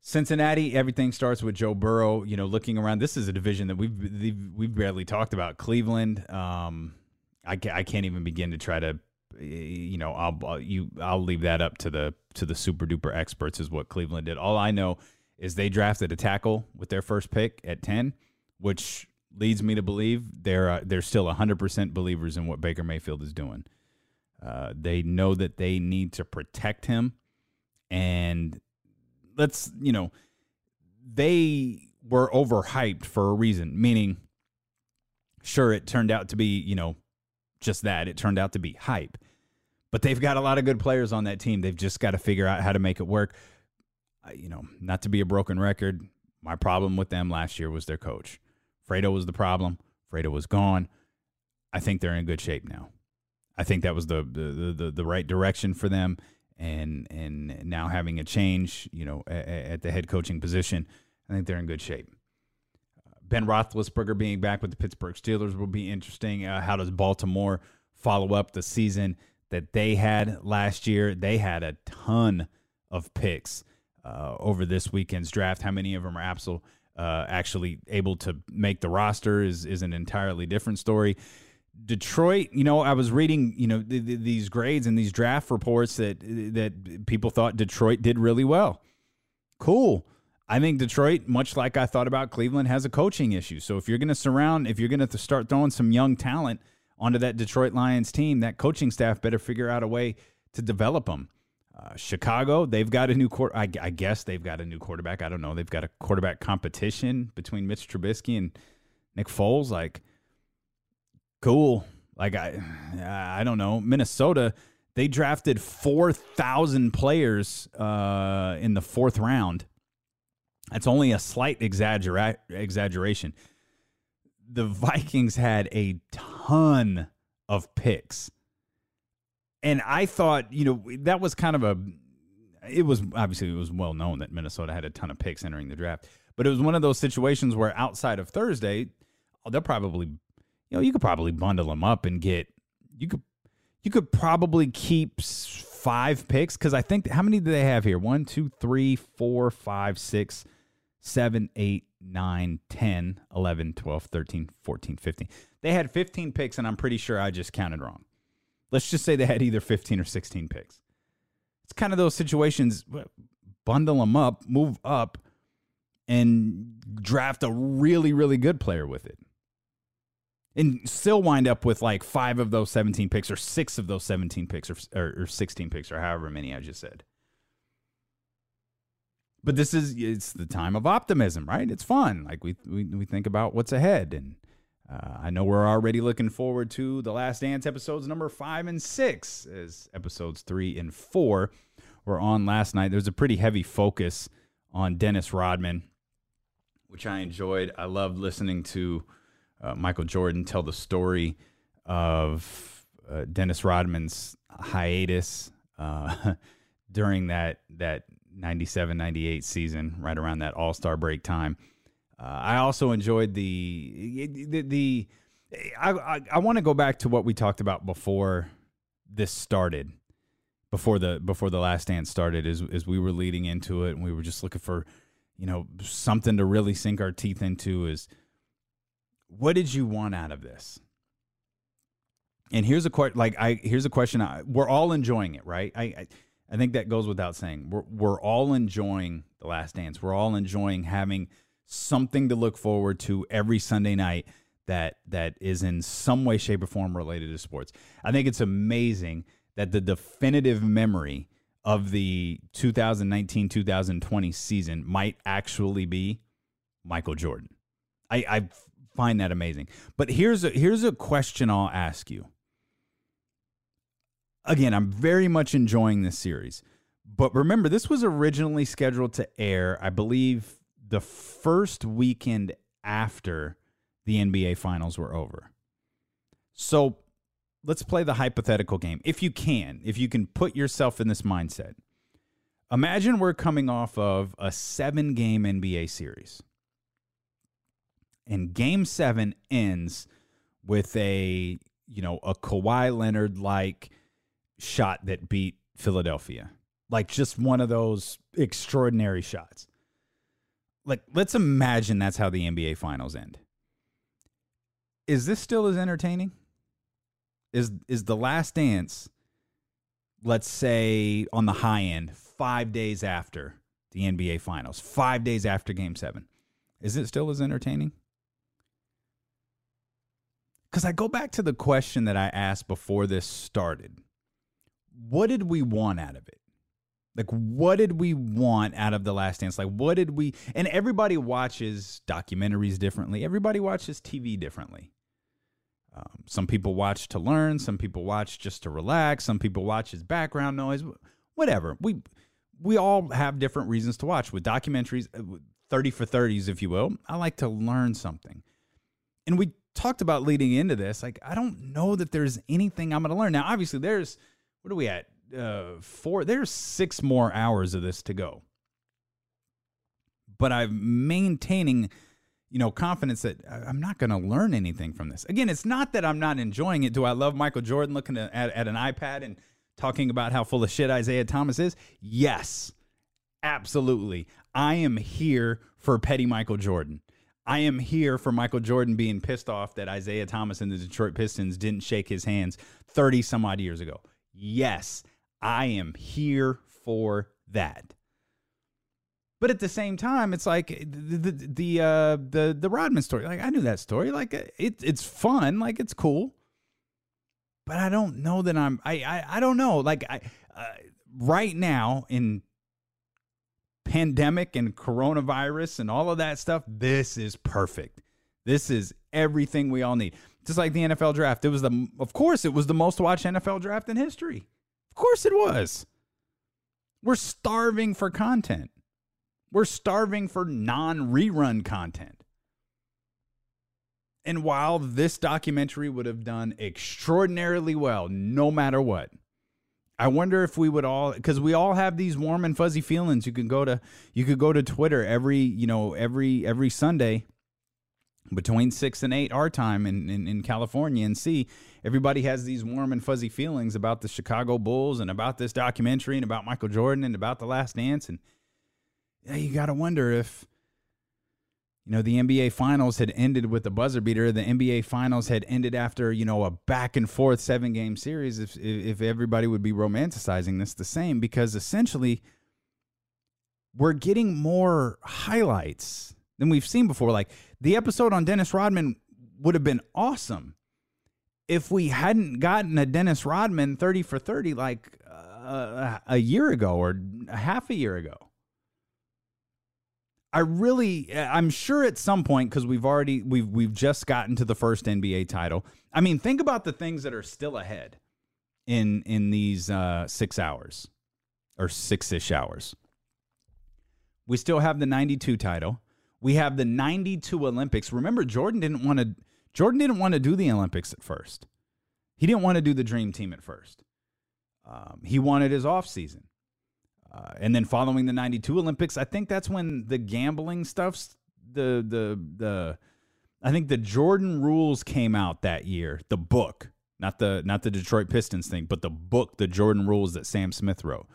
Cincinnati, everything starts with Joe Burrow. You know, looking around, this is a division that we've we've barely talked about. Cleveland, um, I, I can't even begin to try to you know, I'll, you I'll leave that up to the to the super duper experts is what Cleveland did. All I know is they drafted a tackle with their first pick at 10, which leads me to believe they're uh, they're still 100% believers in what Baker Mayfield is doing. Uh, they know that they need to protect him and let's, you know, they were overhyped for a reason, meaning sure it turned out to be, you know, just that. It turned out to be hype. But they've got a lot of good players on that team. They've just got to figure out how to make it work. You know, not to be a broken record, my problem with them last year was their coach. Fredo was the problem. Fredo was gone. I think they're in good shape now. I think that was the the the, the right direction for them, and and now having a change, you know, at, at the head coaching position, I think they're in good shape. Ben Roethlisberger being back with the Pittsburgh Steelers will be interesting. Uh, how does Baltimore follow up the season that they had last year? They had a ton of picks uh, over this weekend's draft. How many of them are absol, uh, actually able to make the roster is is an entirely different story. Detroit, you know, I was reading, you know, th- th- these grades and these draft reports that that people thought Detroit did really well. Cool. I think Detroit, much like I thought about Cleveland, has a coaching issue. So if you're going to surround, if you're going to start throwing some young talent onto that Detroit Lions team, that coaching staff better figure out a way to develop them. Uh, Chicago, they've got a new court. I, I, guess they've got a new quarterback. I don't know. They've got a quarterback competition between Mitch Trubisky and Nick Foles. Like, cool. Like I, I don't know. Minnesota, they drafted four thousand players uh, in the fourth round that's only a slight exaggera- exaggeration. The Vikings had a ton of picks. And I thought, you know, that was kind of a it was obviously it was well known that Minnesota had a ton of picks entering the draft, but it was one of those situations where outside of Thursday, oh, they'll probably you know, you could probably bundle them up and get you could you could probably keep five picks because I think how many do they have here? One, two, three, four, five, six, 7, 8, 9, 10, 11, 12, 13, 14, 15. They had 15 picks, and I'm pretty sure I just counted wrong. Let's just say they had either 15 or 16 picks. It's kind of those situations, bundle them up, move up, and draft a really, really good player with it. and still wind up with like five of those 17 picks or six of those 17 picks or, or, or 16 picks or however many I just said. But this is it's the time of optimism, right? It's fun. Like we we, we think about what's ahead and uh, I know we're already looking forward to the Last Dance episodes number five and six, as episodes three and four were on last night. There's a pretty heavy focus on Dennis Rodman, which I enjoyed. I loved listening to uh, Michael Jordan tell the story of uh, Dennis Rodman's hiatus uh, during that that 97 98 season, right around that All Star break time. Uh, I also enjoyed the the, the I I, I want to go back to what we talked about before this started, before the before the last dance started, as as we were leading into it, and we were just looking for, you know, something to really sink our teeth into. Is what did you want out of this? And here's a question. Like I here's a question. I, we're all enjoying it, right? I, I I think that goes without saying. We're we're all enjoying the last dance. We're all enjoying having something to look forward to every Sunday night that that is in some way, shape, or form related to sports. I think it's amazing that the definitive memory of the 2019-2020 season might actually be Michael Jordan. I, I find that amazing. But here's a here's a question I'll ask you. Again, I'm very much enjoying this series. But remember, this was originally scheduled to air, I believe, the first weekend after the NBA finals were over. So let's play the hypothetical game. If you can, if you can put yourself in this mindset. Imagine we're coming off of a seven game NBA series. And game seven ends with a, you know, a Kawhi Leonard like shot that beat Philadelphia. Like just one of those extraordinary shots like let's imagine that's how the NBA finals end. Is this still as entertaining? Is is the last dance let's say on the high end 5 days after the NBA finals, 5 days after game 7. Is it still as entertaining? Cuz I go back to the question that I asked before this started. What did we want out of it? Like, what did we want out of The Last Dance? Like, what did we. And everybody watches documentaries differently, everybody watches TV differently. Um, some people watch to learn, some people watch just to relax, some people watch as background noise, whatever. We we all have different reasons to watch. With documentaries, uh, 30 for 30s, if you will, I like to learn something. And we talked about leading into this. Like, I don't know that there's anything I'm going to learn. Now, obviously, there's, what are we at? Uh, four. There's six more hours of this to go, but I'm maintaining, you know, confidence that I'm not going to learn anything from this. Again, it's not that I'm not enjoying it. Do I love Michael Jordan looking at, at an iPad and talking about how full of shit Isiah Thomas is? Yes, absolutely. I am here for petty Michael Jordan. I am here for Michael Jordan being pissed off that Isiah Thomas and the Detroit Pistons didn't shake his hands 30 some odd years ago. Yes, I am here for that. But at the same time, it's like the the the uh, the, the Rodman story. Like I knew that story. Like uh, it it's fun. Like it's cool. But I don't know that I'm. I I, I don't know. Like I uh, right now in pandemic and coronavirus and all of that stuff. This is perfect. This is everything we all need. Just like the NFL draft. It was the of course it was the most watched NFL draft in history. Of course it was. We're starving for content. We're starving for non rerun content. And while this documentary would have done extraordinarily well, no matter what, I wonder if we would all because we all have these warm and fuzzy feelings. You can go to you could go to Twitter every you know every every Sunday between six and eight our time in, in, in California and see everybody has these warm and fuzzy feelings about the Chicago Bulls and about this documentary and about Michael Jordan and about the last dance. And yeah, you got to wonder if, you know, the NBA finals had ended with a buzzer beater. The NBA finals had ended after, you know, a back and forth seven game series. If, if everybody would be romanticizing this the same, because essentially we're getting more highlights than we've seen before. Like the episode on Dennis Rodman would have been awesome if we hadn't gotten a Dennis Rodman 30 for 30 like uh, a year ago or half a year ago. I really I'm sure at some point cuz we've already we've we've just gotten to the first NBA title. I mean, think about the things that are still ahead in in these uh 6 hours or 6ish hours. We still have the 92 title. We have the 92 Olympics. Remember Jordan didn't want to Jordan didn't want to do the Olympics at first. He didn't want to do the dream team at first. Um, he wanted his off season. Uh, and then following the 92 Olympics, I think that's when the gambling stuffs, the, the, the, I think the Jordan rules came out that year, the book, not the, not the Detroit Pistons thing, but the book, the Jordan rules that Sam Smith wrote,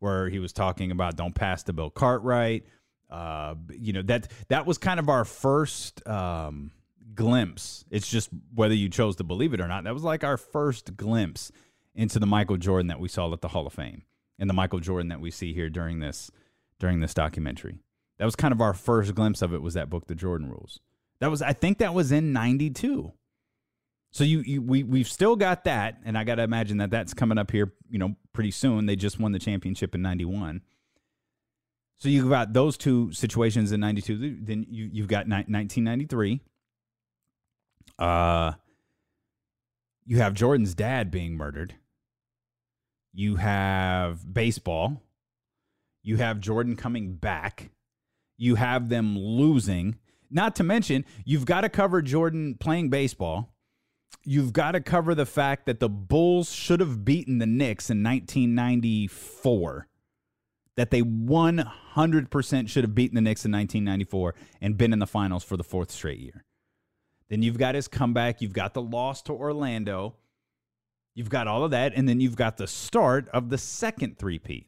where he was talking about don't pass to Bill Cartwright. Uh, you know, that, that was kind of our first, um, glimpse. It's just whether you chose to believe it or not. That was like our first glimpse into the Michael Jordan that we saw at the Hall of Fame and the Michael Jordan that we see here during this during this documentary. That was kind of our first glimpse of it was that book The Jordan Rules. That was I think that was in 92. So you, you we we've still got that and I got to imagine that that's coming up here, you know, pretty soon. They just won the championship in 91. So you've got those two situations in 92. Then you, you've got 1993 uh, you have Jordan's dad being murdered. You have baseball. You have Jordan coming back. You have them losing. Not to mention, you've got to cover Jordan playing baseball. You've got to cover the fact that the Bulls should have beaten the Knicks in 1994. That they 100% should have beaten the Knicks in 1994 and been in the finals for the fourth straight year. Then you've got his comeback. You've got the loss to Orlando. You've got all of that. And then you've got the start of the second three-peat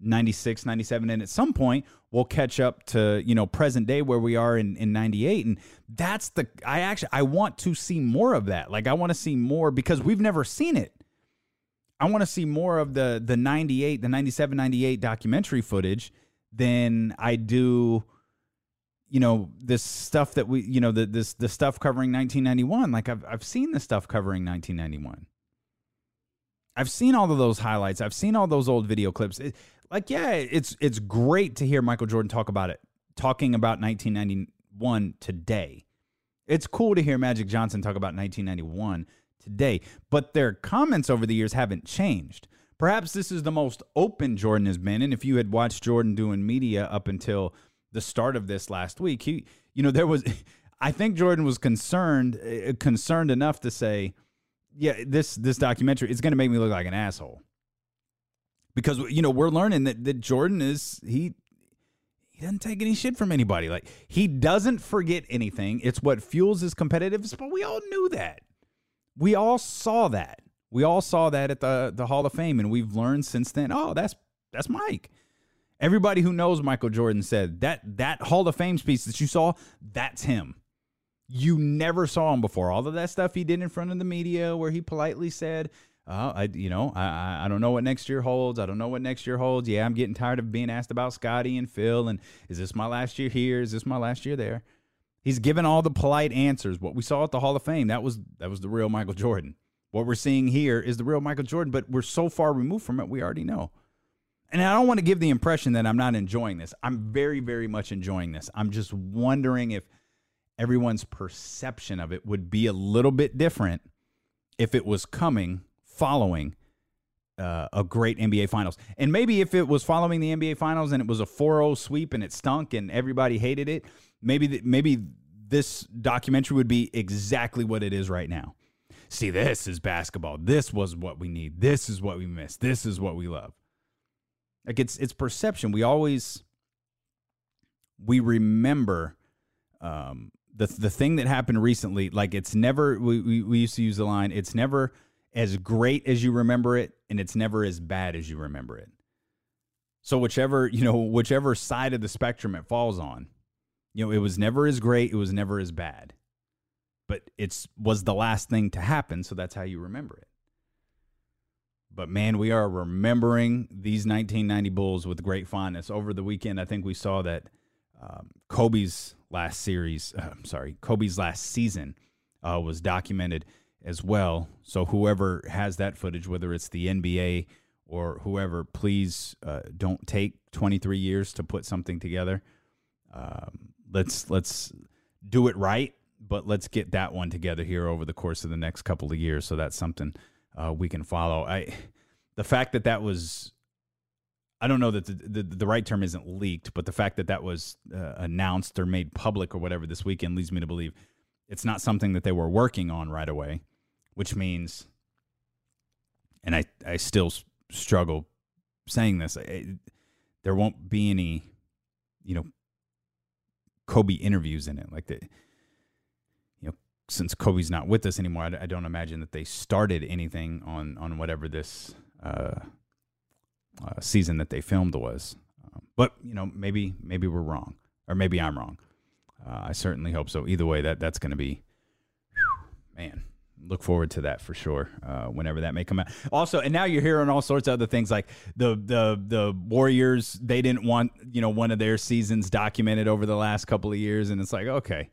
96, 97. And at some point, we'll catch up to, you know, present day where we are in, in 98. And that's the, I actually, I want to see more of that. Like, I want to see more because we've never seen it. I want to see more of the, the 98, the 97, 98 documentary footage than I do you know this stuff that we you know the this the stuff covering 1991 like I've I've seen the stuff covering 1991 I've seen all of those highlights. I've seen all those old video clips. It, like yeah it's it's great to hear Michael Jordan talk about it talking about 1991 today. It's cool to hear Magic Johnson talk about 1991 today but their comments over the years haven't changed perhaps this is the most open Jordan has been and if you had watched Jordan doing media up until the start of this last week. He, you know, there was, I think Jordan was concerned, uh, concerned enough to say, yeah, this this documentary is going to make me look like an asshole. Because you know we're learning that that Jordan is he he doesn't take any shit from anybody. Like he doesn't forget anything. It's what fuels his competitiveness. But we all knew that. We all saw that. We all saw that at the the Hall of Fame, and we've learned since then. Oh, that's that's Mike. Everybody who knows Michael Jordan said that that Hall of Fame speech that you saw, that's him. You never saw him before. All of that stuff he did in front of the media, where he politely said, "Oh, I, you know, I, I don't know what next year holds. I don't know what next year holds. Yeah, I'm getting tired of being asked about Scottie and Phil. And is this my last year here? Is this my last year there?" He's given all the polite answers. What we saw at the Hall of Fame, that was that was the real Michael Jordan. What we're seeing here is the real Michael Jordan, but we're so far removed from it, we already know and I don't want to give the impression that I'm not enjoying this. I'm very, very much enjoying this. I'm just wondering if everyone's perception of it would be a little bit different if it was coming following uh, a great NBA Finals. And maybe if it was following the NBA Finals and it was a 4-0 sweep and it stunk and everybody hated it, maybe th- maybe this documentary would be exactly what it is right now. See, this is basketball. This was what we need. This is what we miss. This is what we love. Like it's it's perception. We always we remember um, the the thing that happened recently. Like it's never. We, we we used to use the line. It's never as great as you remember it, and it's never as bad as you remember it. So whichever you know, whichever side of the spectrum it falls on, you know, it was never as great. It was never as bad, but it's was the last thing to happen. So that's how you remember it. But man, we are remembering these 1990 Bulls with great fondness. Over the weekend, I think we saw that um, Kobe's last series, uh, sorry, Kobe's last season uh, was documented as well. So whoever has that footage, whether it's the NBA or whoever, please uh, don't take 23 years to put something together. Um, let's let's do it right, but let's get that one together here over the course of the next couple of years. So that's something uh, we can follow. I the fact that that was I don't know that the, the, the, right term isn't leaked, but the fact that that was uh, announced or made public or whatever this weekend leads me to believe it's not something that they were working on right away, which means, and I, I still struggle saying this, I, there won't be any, you know, Kobe interviews in it. Like the, you know, since Kobe's not with us anymore, I, I don't imagine that they started anything on on whatever this. Uh, uh, season that they filmed was. Um, but you know, maybe maybe we're wrong, or maybe I'm wrong. Uh, I certainly hope so. Either way, that that's going to be, whew, man. Look forward to that for sure. Uh, whenever that may come out. Also, and now you're hearing all sorts of other things like the the the Warriors. They didn't want you know one of their seasons documented over the last couple of years, and it's like okay,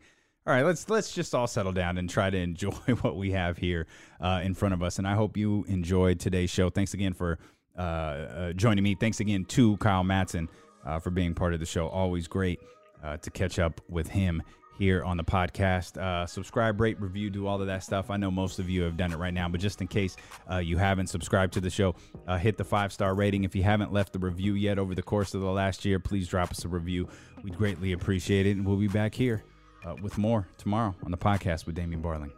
all right, let's let's just all settle down and try to enjoy what we have here uh, in front of us. And I hope you enjoyed today's show. Thanks again for uh, uh, joining me. Thanks again to Kyle Madson uh, for being part of the show. Always great uh, to catch up with him here on the podcast. Uh, subscribe, rate, review, do all of that stuff. I know most of you have done it right now, but just in case uh, you haven't subscribed to the show, uh, hit the five star rating. If you haven't left the review yet over the course of the last year, please drop us a review. We'd greatly appreciate it. And we'll be back here uh, with more tomorrow on the podcast with Damien Barling.